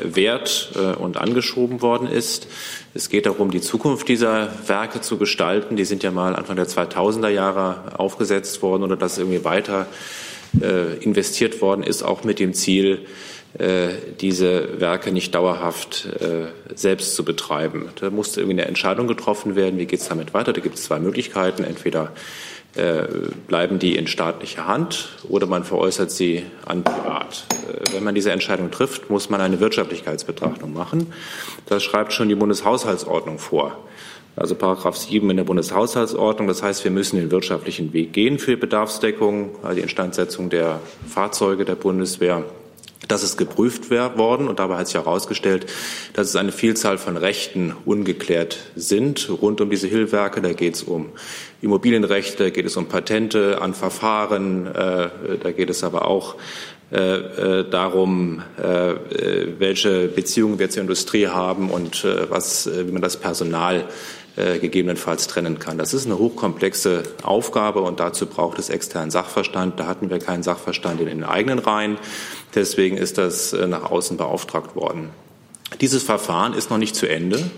währt und angeschoben worden ist. Es geht darum, die Zukunft dieser Werke zu gestalten. Die sind ja mal Anfang der 2000er Jahre aufgesetzt worden oder dass irgendwie weiter investiert worden ist, auch mit dem Ziel, diese Werke nicht dauerhaft selbst zu betreiben. Da musste irgendwie eine Entscheidung getroffen werden. Wie geht es damit weiter? Da gibt es zwei Möglichkeiten. Entweder äh, bleiben die in staatlicher Hand oder man veräußert sie an Privat. Äh, wenn man diese Entscheidung trifft, muss man eine Wirtschaftlichkeitsbetrachtung machen. Das schreibt schon die Bundeshaushaltsordnung vor. Also Paragraph 7 in der Bundeshaushaltsordnung. Das heißt, wir müssen den wirtschaftlichen Weg gehen für Bedarfsdeckung, die Instandsetzung der Fahrzeuge der Bundeswehr, das ist geprüft worden und dabei hat sich herausgestellt, dass es eine Vielzahl von Rechten ungeklärt sind rund um diese Hillwerke. Da geht es um Immobilienrechte, geht es um Patente an Verfahren, äh, da geht es aber auch äh, äh, darum, äh, welche Beziehungen wir zur Industrie haben und äh, was, wie man das Personal äh, gegebenenfalls trennen kann. Das ist eine hochkomplexe Aufgabe und dazu braucht es externen Sachverstand. Da hatten wir keinen Sachverstand in den eigenen Reihen. Deswegen ist das äh, nach außen beauftragt worden. Dieses Verfahren ist noch nicht zu Ende.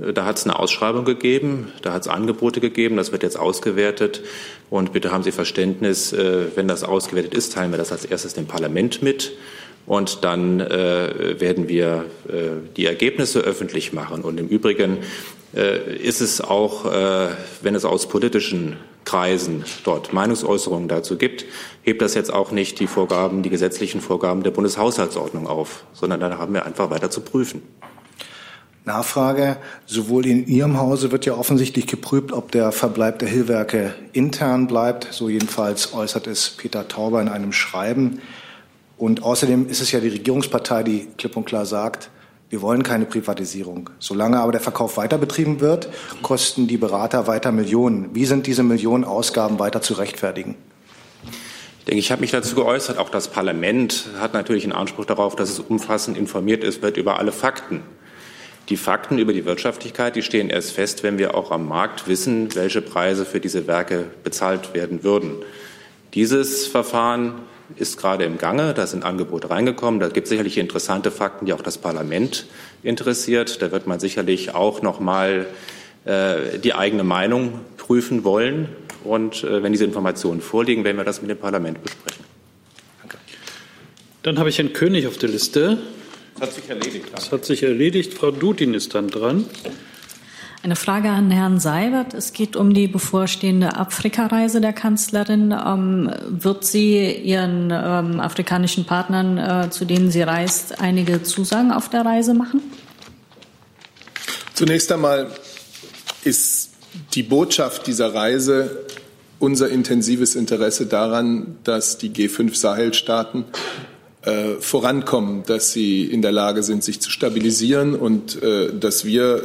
Äh, da hat es eine Ausschreibung gegeben, da hat es Angebote gegeben, das wird jetzt ausgewertet. Und bitte haben Sie Verständnis, wenn das ausgewertet ist, teilen wir das als erstes dem Parlament mit. Und dann äh, werden wir äh, die Ergebnisse öffentlich machen. Und im Übrigen äh, ist es auch, äh, wenn es aus politischen Kreisen dort Meinungsäußerungen dazu gibt, hebt das jetzt auch nicht die Vorgaben, die gesetzlichen Vorgaben der Bundeshaushaltsordnung auf, sondern da haben wir einfach weiter zu prüfen. Nachfrage. Sowohl in Ihrem Hause wird ja offensichtlich geprüft, ob der Verbleib der Hillwerke intern bleibt. So jedenfalls äußert es Peter Tauber in einem Schreiben. Und außerdem ist es ja die Regierungspartei, die klipp und klar sagt, wir wollen keine Privatisierung. Solange aber der Verkauf weiter betrieben wird, kosten die Berater weiter Millionen. Wie sind diese Millionen Ausgaben weiter zu rechtfertigen? Ich denke, ich habe mich dazu geäußert. Auch das Parlament hat natürlich einen Anspruch darauf, dass es umfassend informiert ist, wird über alle Fakten. Die Fakten über die Wirtschaftlichkeit, die stehen erst fest, wenn wir auch am Markt wissen, welche Preise für diese Werke bezahlt werden würden. Dieses Verfahren ist gerade im Gange. Da sind Angebote reingekommen. Da gibt es sicherlich interessante Fakten, die auch das Parlament interessiert. Da wird man sicherlich auch noch mal äh, die eigene Meinung prüfen wollen. Und äh, wenn diese Informationen vorliegen, werden wir das mit dem Parlament besprechen. Danke. Dann habe ich Herrn König auf der Liste. Das hat sich erledigt. Das hat sich erledigt. Frau Dutin ist dann dran. Eine Frage an Herrn Seibert. Es geht um die bevorstehende Afrikareise der Kanzlerin. Ähm, wird sie ihren ähm, afrikanischen Partnern, äh, zu denen sie reist, einige Zusagen auf der Reise machen? Zunächst einmal ist die Botschaft dieser Reise unser intensives Interesse daran, dass die G5 Sahelstaaten äh, vorankommen, dass sie in der Lage sind, sich zu stabilisieren und äh, dass wir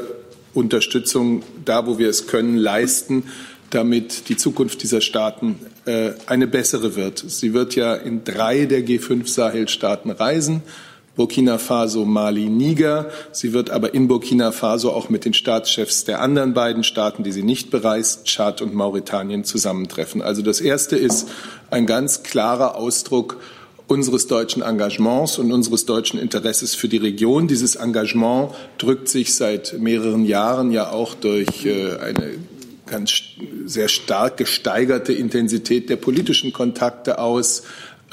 Unterstützung da, wo wir es können, leisten, damit die Zukunft dieser Staaten äh, eine bessere wird. Sie wird ja in drei der G5 Sahel-Staaten reisen. Burkina Faso, Mali, Niger. Sie wird aber in Burkina Faso auch mit den Staatschefs der anderen beiden Staaten, die sie nicht bereist, Tschad und Mauretanien, zusammentreffen. Also das Erste ist ein ganz klarer Ausdruck unseres deutschen Engagements und unseres deutschen Interesses für die Region. Dieses Engagement drückt sich seit mehreren Jahren ja auch durch äh, eine ganz sehr stark gesteigerte Intensität der politischen Kontakte aus,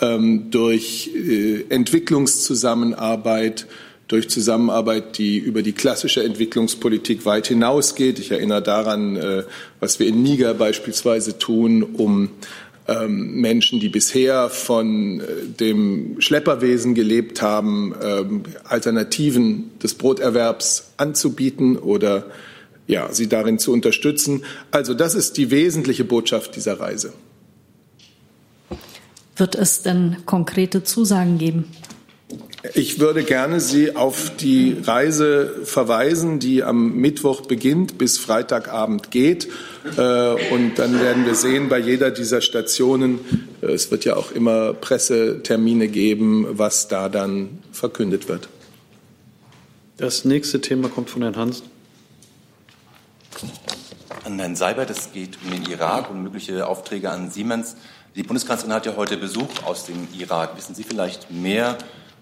ähm, durch äh, Entwicklungszusammenarbeit, durch Zusammenarbeit, die über die klassische Entwicklungspolitik weit hinausgeht. Ich erinnere daran, äh, was wir in Niger beispielsweise tun, um ähm, Menschen, die bisher von äh, dem Schlepperwesen gelebt haben, ähm, Alternativen des Broterwerbs anzubieten oder ja, sie darin zu unterstützen. Also das ist die wesentliche Botschaft dieser Reise. Wird es denn konkrete Zusagen geben? Ich würde gerne Sie auf die Reise verweisen, die am Mittwoch beginnt, bis Freitagabend geht. Äh, und dann werden wir sehen, bei jeder dieser Stationen, äh, es wird ja auch immer Pressetermine geben, was da dann verkündet wird. Das nächste Thema kommt von Herrn Hansen. An Herrn Seibert, es geht um den Irak und mögliche Aufträge an Siemens. Die Bundeskanzlerin hat ja heute Besuch aus dem Irak. Wissen Sie vielleicht mehr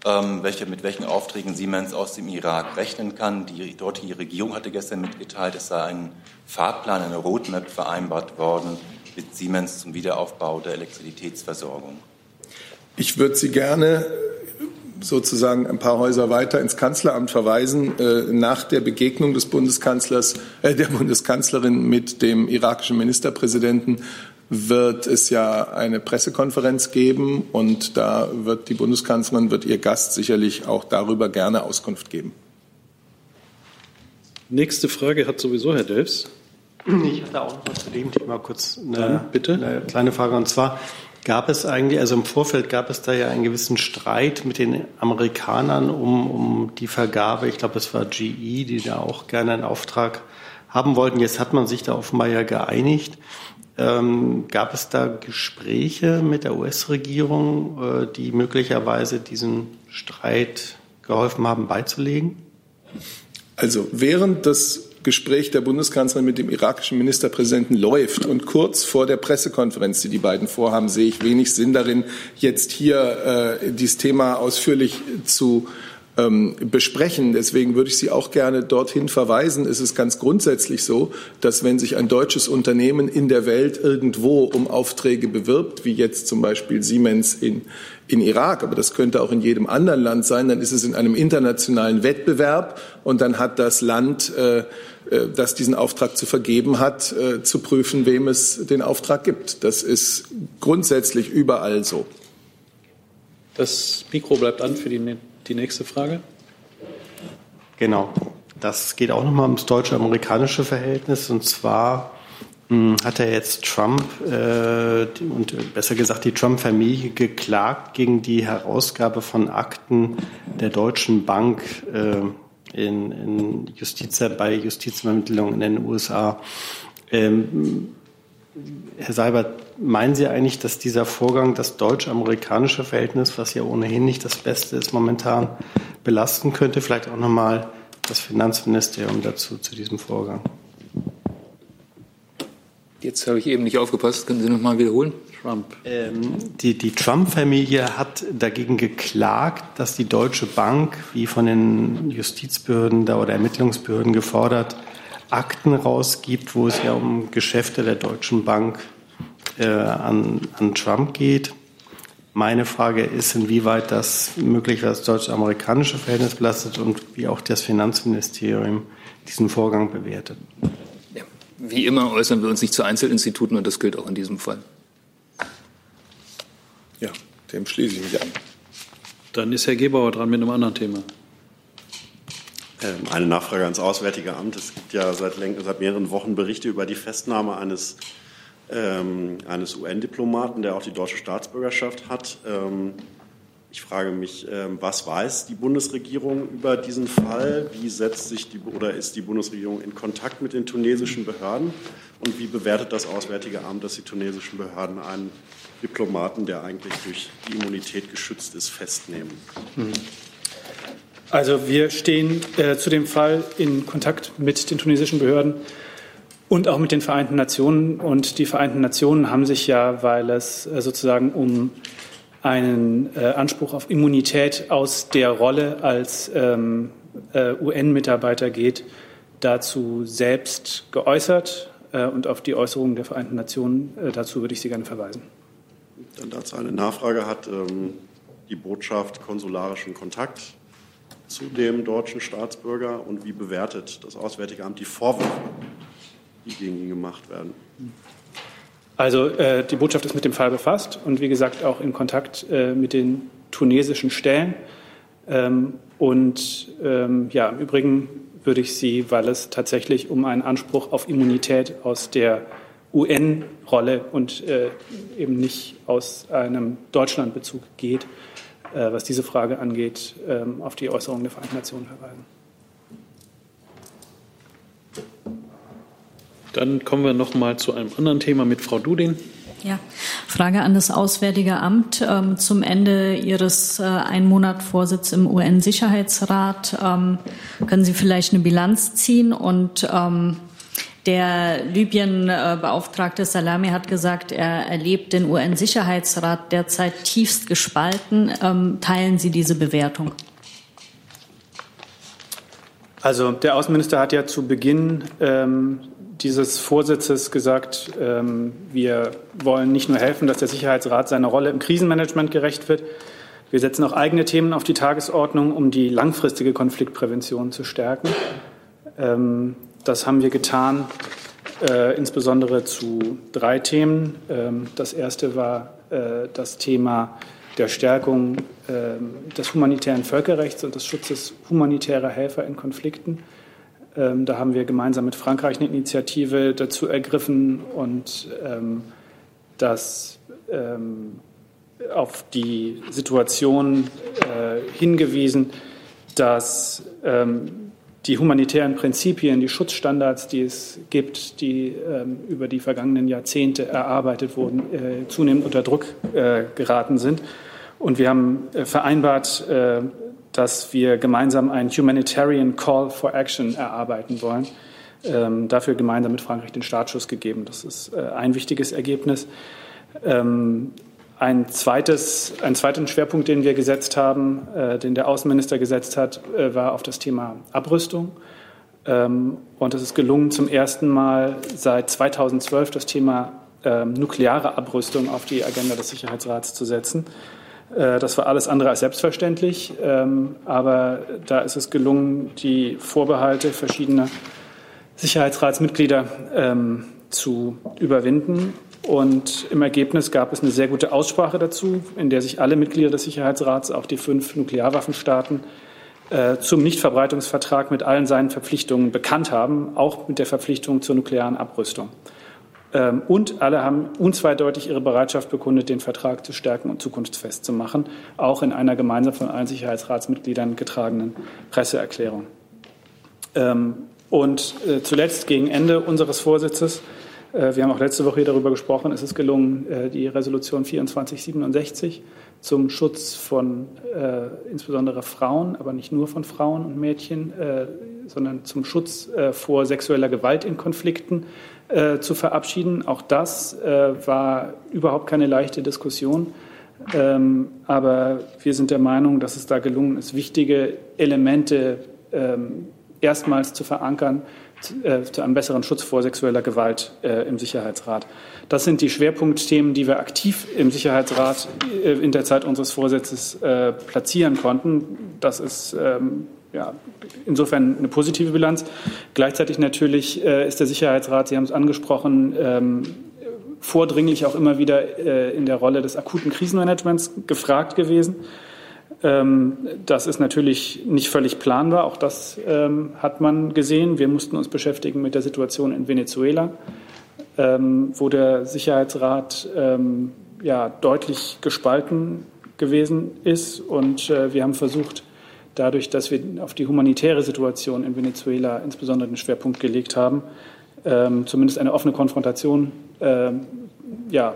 welche, mit welchen Aufträgen Siemens aus dem Irak rechnen kann. Die dortige Regierung hatte gestern mitgeteilt, es sei ein Fahrplan, eine Roadmap vereinbart worden mit Siemens zum Wiederaufbau der Elektrizitätsversorgung. Ich würde Sie gerne sozusagen ein paar Häuser weiter ins Kanzleramt verweisen. Äh, nach der Begegnung des Bundeskanzlers, äh, der Bundeskanzlerin mit dem irakischen Ministerpräsidenten wird es ja eine Pressekonferenz geben und da wird die Bundeskanzlerin, wird ihr Gast sicherlich auch darüber gerne Auskunft geben. Nächste Frage hat sowieso Herr Delfs. Ich hatte auch noch was zu dem Thema kurz eine, ja, bitte? eine kleine Frage. Und zwar gab es eigentlich, also im Vorfeld gab es da ja einen gewissen Streit mit den Amerikanern um, um die Vergabe. Ich glaube, es war GE, die da auch gerne einen Auftrag haben wollten. Jetzt hat man sich da offenbar ja geeinigt. Ähm, gab es da Gespräche mit der US-Regierung, äh, die möglicherweise diesen Streit geholfen haben beizulegen? Also während das Gespräch der Bundeskanzlerin mit dem irakischen Ministerpräsidenten läuft und kurz vor der Pressekonferenz, die die beiden vorhaben, sehe ich wenig Sinn darin, jetzt hier äh, dieses Thema ausführlich zu ähm, besprechen. Deswegen würde ich Sie auch gerne dorthin verweisen. Es ist ganz grundsätzlich so, dass wenn sich ein deutsches Unternehmen in der Welt irgendwo um Aufträge bewirbt, wie jetzt zum Beispiel Siemens in, in Irak, aber das könnte auch in jedem anderen Land sein, dann ist es in einem internationalen Wettbewerb und dann hat das Land, äh, äh das diesen Auftrag zu vergeben hat, äh, zu prüfen, wem es den Auftrag gibt. Das ist grundsätzlich überall so. Das Mikro bleibt an für die die nächste Frage. Genau. Das geht auch nochmal ums deutsche-amerikanische Verhältnis. Und zwar hm, hat er jetzt Trump äh, und besser gesagt die Trump-Familie geklagt gegen die Herausgabe von Akten der Deutschen Bank äh, in, in Justiz, bei Justizvermittlung in den USA. Ähm, Herr Seibert, meinen Sie eigentlich, dass dieser Vorgang das deutsch-amerikanische Verhältnis, was ja ohnehin nicht das Beste ist momentan, belasten könnte? Vielleicht auch nochmal das Finanzministerium dazu, zu diesem Vorgang. Jetzt habe ich eben nicht aufgepasst. Können Sie noch mal wiederholen? Trump. Ähm, die die Trump-Familie hat dagegen geklagt, dass die Deutsche Bank, wie von den Justizbehörden da oder Ermittlungsbehörden gefordert, Akten rausgibt, wo es ja um Geschäfte der Deutschen Bank äh, an, an Trump geht. Meine Frage ist, inwieweit das möglicherweise das deutsch-amerikanische Verhältnis belastet und wie auch das Finanzministerium diesen Vorgang bewertet. Ja, wie immer äußern wir uns nicht zu Einzelinstituten und das gilt auch in diesem Fall. Ja, dem schließe ich mich an. Dann ist Herr Gebauer dran mit einem anderen Thema. Ähm, eine Nachfrage ans Auswärtige Amt. Es gibt ja seit, seit mehreren Wochen Berichte über die Festnahme eines, ähm, eines UN-Diplomaten, der auch die deutsche Staatsbürgerschaft hat. Ähm, ich frage mich, ähm, was weiß die Bundesregierung über diesen Fall? Wie setzt sich die oder ist die Bundesregierung in Kontakt mit den tunesischen Behörden? Und wie bewertet das Auswärtige Amt, dass die tunesischen Behörden einen Diplomaten, der eigentlich durch die Immunität geschützt ist, festnehmen? Mhm. Also wir stehen äh, zu dem Fall in Kontakt mit den tunesischen Behörden und auch mit den Vereinten Nationen. Und die Vereinten Nationen haben sich ja, weil es äh, sozusagen um einen äh, Anspruch auf Immunität aus der Rolle als ähm, äh, UN-Mitarbeiter geht, dazu selbst geäußert. Äh, und auf die Äußerungen der Vereinten Nationen, äh, dazu würde ich Sie gerne verweisen. Dann dazu eine Nachfrage hat ähm, die Botschaft konsularischen Kontakt zu dem deutschen Staatsbürger und wie bewertet das Auswärtige Amt die Vorwürfe, die gegen ihn gemacht werden? Also äh, die Botschaft ist mit dem Fall befasst und wie gesagt auch in Kontakt äh, mit den tunesischen Stellen. Ähm, und ähm, ja, im Übrigen würde ich Sie, weil es tatsächlich um einen Anspruch auf Immunität aus der UN-Rolle und äh, eben nicht aus einem Deutschlandbezug geht, äh, was diese Frage angeht, ähm, auf die Äußerungen der Vereinten Nationen verweisen. Dann kommen wir noch mal zu einem anderen Thema mit Frau Dudin. Ja, Frage an das Auswärtige Amt. Ähm, zum Ende Ihres äh, ein Monat Vorsitz im UN-Sicherheitsrat ähm, können Sie vielleicht eine Bilanz ziehen und ähm, der Libyen-Beauftragte Salami hat gesagt, er erlebt den UN-Sicherheitsrat derzeit tiefst gespalten. Ähm, teilen Sie diese Bewertung? Also der Außenminister hat ja zu Beginn ähm, dieses Vorsitzes gesagt, ähm, wir wollen nicht nur helfen, dass der Sicherheitsrat seiner Rolle im Krisenmanagement gerecht wird, wir setzen auch eigene Themen auf die Tagesordnung, um die langfristige Konfliktprävention zu stärken. Ähm, das haben wir getan, äh, insbesondere zu drei Themen. Ähm, das erste war äh, das Thema der Stärkung äh, des humanitären Völkerrechts und des Schutzes humanitärer Helfer in Konflikten. Ähm, da haben wir gemeinsam mit Frankreich eine Initiative dazu ergriffen und ähm, das ähm, auf die Situation äh, hingewiesen, dass ähm, die humanitären Prinzipien, die Schutzstandards, die es gibt, die ähm, über die vergangenen Jahrzehnte erarbeitet wurden, äh, zunehmend unter Druck äh, geraten sind. Und wir haben äh, vereinbart, äh, dass wir gemeinsam einen Humanitarian Call for Action erarbeiten wollen. Ähm, dafür gemeinsam mit Frankreich den Startschuss gegeben. Das ist äh, ein wichtiges Ergebnis. Ähm, ein zweites, einen zweiten Schwerpunkt, den wir gesetzt haben, äh, den der Außenminister gesetzt hat, äh, war auf das Thema Abrüstung. Ähm, und es ist gelungen, zum ersten Mal seit 2012 das Thema ähm, nukleare Abrüstung auf die Agenda des Sicherheitsrats zu setzen. Äh, das war alles andere als selbstverständlich, ähm, aber da ist es gelungen, die Vorbehalte verschiedener Sicherheitsratsmitglieder ähm, zu überwinden und im Ergebnis gab es eine sehr gute Aussprache dazu, in der sich alle Mitglieder des Sicherheitsrats, auch die fünf Nuklearwaffenstaaten, äh, zum Nichtverbreitungsvertrag mit allen seinen Verpflichtungen bekannt haben, auch mit der Verpflichtung zur nuklearen Abrüstung. Ähm, und alle haben unzweideutig ihre Bereitschaft bekundet, den Vertrag zu stärken und zukunftsfest zu machen, auch in einer gemeinsam von allen Sicherheitsratsmitgliedern getragenen Presseerklärung. Ähm, und äh, zuletzt gegen Ende unseres Vorsitzes wir haben auch letzte Woche hier darüber gesprochen. Es ist gelungen, äh, die Resolution 2467 zum Schutz von äh, insbesondere Frauen, aber nicht nur von Frauen und Mädchen, äh, sondern zum Schutz äh, vor sexueller Gewalt in Konflikten äh, zu verabschieden. Auch das war überhaupt keine leichte Diskussion. Ähm, aber wir sind der Meinung, dass es da gelungen ist, wichtige Elemente ähm, erstmals zu verankern, äh, zu einem besseren Schutz vor sexueller Gewalt äh, im Sicherheitsrat. Das sind die Schwerpunktthemen, die wir aktiv im Sicherheitsrat äh, in der Zeit unseres Vorsitzes äh, platzieren konnten. Das ist ähm, ja, insofern eine positive Bilanz. Gleichzeitig natürlich äh, ist der Sicherheitsrat, Sie haben es angesprochen, ähm, vordringlich auch immer wieder in der Rolle des akuten Krisenmanagements gefragt gewesen. Ähm, das ist natürlich nicht völlig planbar. Auch das ähm, hat man gesehen. Wir mussten uns beschäftigen mit der Situation in Venezuela, ähm, wo der Sicherheitsrat ja, deutlich gespalten gewesen ist. Und äh, wir haben versucht, dadurch, dass wir auf die humanitäre Situation in Venezuela insbesondere den Schwerpunkt gelegt haben, zumindest eine offene Konfrontation ja,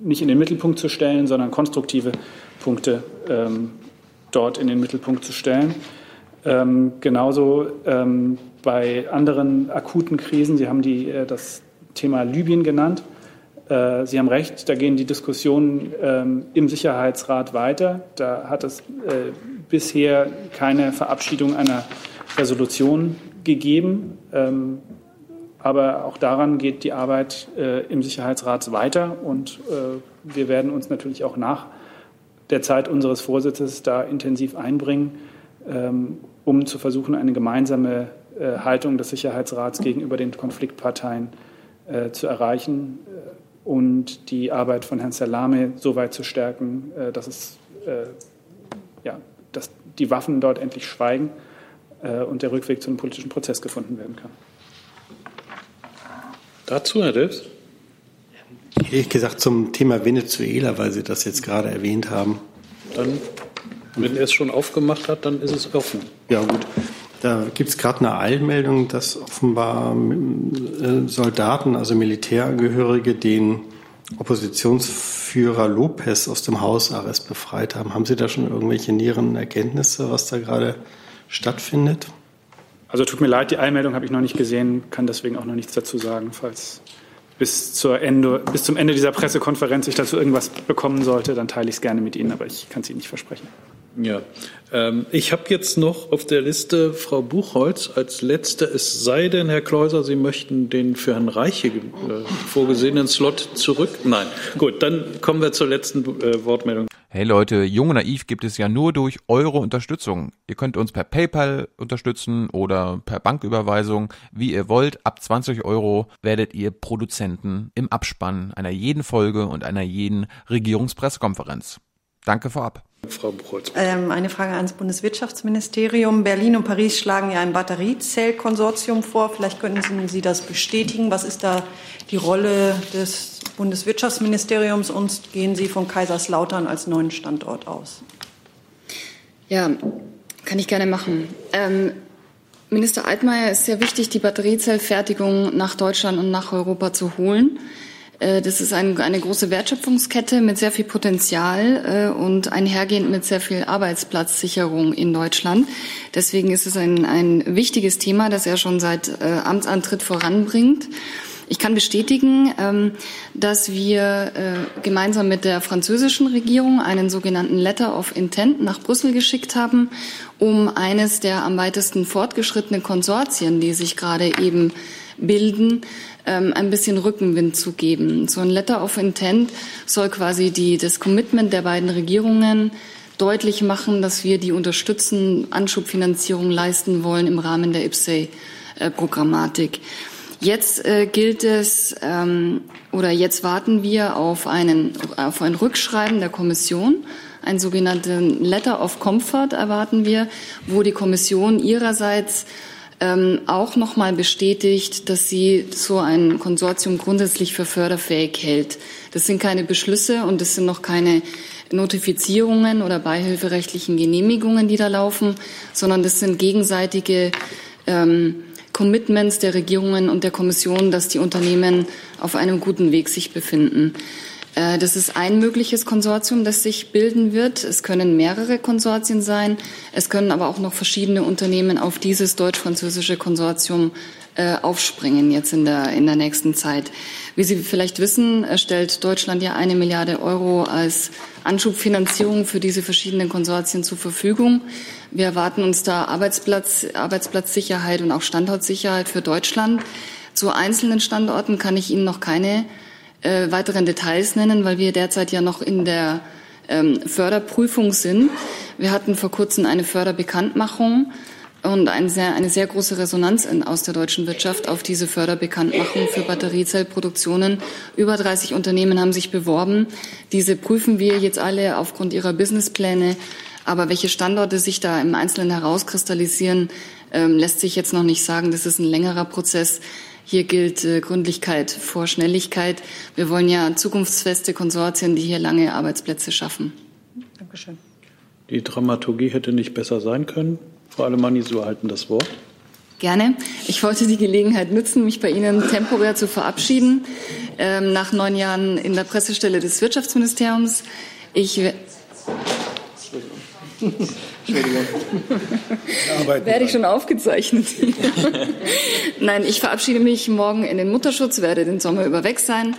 nicht in den Mittelpunkt zu stellen, sondern konstruktive Punkte ähm, dort in den Mittelpunkt zu stellen. Ähm, genauso ähm, bei anderen akuten Krisen, Sie haben die, äh, das Thema Libyen genannt. Äh, Sie haben recht, da gehen die Diskussionen ähm, im Sicherheitsrat weiter. Da hat es äh, bisher keine Verabschiedung einer Resolution gegeben. Ähm, aber auch daran geht die Arbeit äh, im Sicherheitsrat weiter und äh, wir werden uns natürlich auch nach der Zeit unseres Vorsitzes da intensiv einbringen, ähm, um zu versuchen, eine gemeinsame äh, Haltung des Sicherheitsrats gegenüber den Konfliktparteien äh, zu erreichen äh, und die Arbeit von Herrn Salame so weit zu stärken, dass, es, ja, dass die Waffen dort endlich schweigen und der Rückweg zu einem politischen Prozess gefunden werden kann. Dazu, Herr Delfs? Ehrlich gesagt zum Thema Venezuela, weil Sie das jetzt gerade erwähnt haben. dann, wenn er es schon aufgemacht hat, dann ist es offen. Ja, gut. Da gibt es gerade eine Eilmeldung, dass offenbar äh, Soldaten, also Militärangehörige, den Oppositionsführer Lopez aus dem Hausarrest befreit haben. Haben Sie da schon irgendwelche näheren Erkenntnisse, was da gerade stattfindet? Also tut mir leid, die Eilmeldung habe ich noch nicht gesehen, kann deswegen auch noch nichts dazu sagen. Falls bis, zur Ende, bis zum Ende dieser Pressekonferenz ich dazu irgendwas bekommen sollte, dann teile ich es gerne mit Ihnen, aber ich kann es Ihnen nicht versprechen. Ja, ähm, ich habe jetzt noch auf der Liste Frau Buchholz als letzte. Es sei denn, Herr Kleuser, Sie möchten den für Herrn Reiche äh, vorgesehenen Slot zurück. Nein, gut, dann kommen wir zur letzten äh, Wortmeldung. Hey Leute, Jung und Naiv gibt es ja nur durch eure Unterstützung. Ihr könnt uns per PayPal unterstützen oder per Banküberweisung, wie ihr wollt. Ab 20 Euro werdet ihr Produzenten im Abspann einer jeden Folge und einer jeden Regierungspressekonferenz. Danke vorab. Frau Buchholz. Ähm, eine Frage ans Bundeswirtschaftsministerium. Berlin und Paris schlagen ja ein Batteriezellkonsortium vor. Vielleicht könnten Sie das bestätigen. Was ist da die Rolle des Bundeswirtschaftsministeriums und gehen Sie von Kaiserslautern als neuen Standort aus? Ja, kann ich gerne machen. Ähm, Minister Altmaier ist sehr wichtig, die Batteriezellfertigung nach Deutschland und nach Europa zu holen. Äh, das ist ein, eine große Wertschöpfungskette mit sehr viel Potenzial äh, und einhergehend mit sehr viel Arbeitsplatzsicherung in Deutschland. Deswegen ist es ein, ein wichtiges Thema, das er schon seit äh, Amtsantritt voranbringt. Ich kann bestätigen, ähm, dass wir gemeinsam mit der französischen Regierung einen sogenannten Letter of Intent nach Brüssel geschickt haben, um eines der am weitesten fortgeschrittenen Konsortien, die sich gerade eben bilden, ähm, ein bisschen Rückenwind zu geben. So ein Letter of Intent soll quasi die, das Commitment der beiden Regierungen deutlich machen, dass wir die unterstützen, Anschubfinanzierung leisten wollen im Rahmen der IPSE-Programmatik. Jetzt äh, gilt es ähm, oder jetzt warten wir auf, einen, auf ein Rückschreiben der Kommission. Ein sogenannten Letter of Comfort erwarten wir, wo die Kommission ihrerseits ähm, auch noch mal bestätigt, dass sie so ein Konsortium grundsätzlich für förderfähig hält. Das sind keine Beschlüsse und das sind noch keine Notifizierungen oder beihilferechtlichen Genehmigungen, die da laufen, sondern das sind gegenseitige ähm, Commitments der Regierungen und der Kommission, dass die Unternehmen auf einem guten Weg sich befinden. Äh, das ist ein mögliches Konsortium, das sich bilden wird. Es können mehrere Konsortien sein. Es können aber auch noch verschiedene Unternehmen auf dieses deutsch-französische Konsortium äh, aufspringen jetzt in der, in der nächsten Zeit. Wie Sie vielleicht wissen, stellt Deutschland ja eine Milliarde Euro als Anschubfinanzierung für diese verschiedenen Konsortien zur Verfügung. Wir erwarten uns da Arbeitsplatz, Arbeitsplatzsicherheit und auch Standortsicherheit für Deutschland. Zu einzelnen Standorten kann ich Ihnen noch keine äh, weiteren Details nennen, weil wir derzeit ja noch in der ähm, Förderprüfung sind. Wir hatten vor kurzem eine Förderbekanntmachung und eine sehr, eine sehr große Resonanz in, aus der deutschen Wirtschaft auf diese Förderbekanntmachung für Batteriezellproduktionen. Über 30 Unternehmen haben sich beworben. Diese prüfen wir jetzt alle aufgrund ihrer Businesspläne. Aber welche Standorte sich da im Einzelnen herauskristallisieren, ähm, lässt sich jetzt noch nicht sagen. Das ist ein längerer Prozess. Hier gilt äh, Gründlichkeit vor Schnelligkeit. Wir wollen ja zukunftsfeste Konsortien, die hier lange Arbeitsplätze schaffen. Dankeschön. Die Dramaturgie hätte nicht besser sein können. Frau Alemanni, Sie erhalten das Wort. Gerne. Ich wollte die Gelegenheit nutzen, mich bei Ihnen temporär zu verabschieden. Ähm, nach neun Jahren in der Pressestelle des Wirtschaftsministeriums. Ich Entschuldigung. Werde ich schon aufgezeichnet. Nein, ich verabschiede mich morgen in den Mutterschutz, werde den Sommer über weg sein.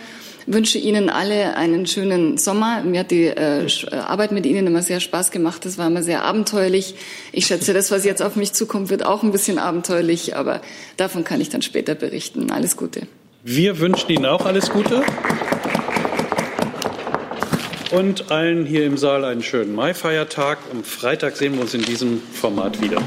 Wünsche Ihnen alle einen schönen Sommer. Mir hat die äh, Arbeit mit Ihnen immer sehr Spaß gemacht. Das war immer sehr abenteuerlich. Ich schätze, das, was jetzt auf mich zukommt, wird auch ein bisschen abenteuerlich, aber davon kann ich dann später berichten. Alles Gute. Wir wünschen Ihnen auch alles Gute und allen hier im Saal einen schönen Maifeiertag. Am Freitag sehen wir uns in diesem Format wieder.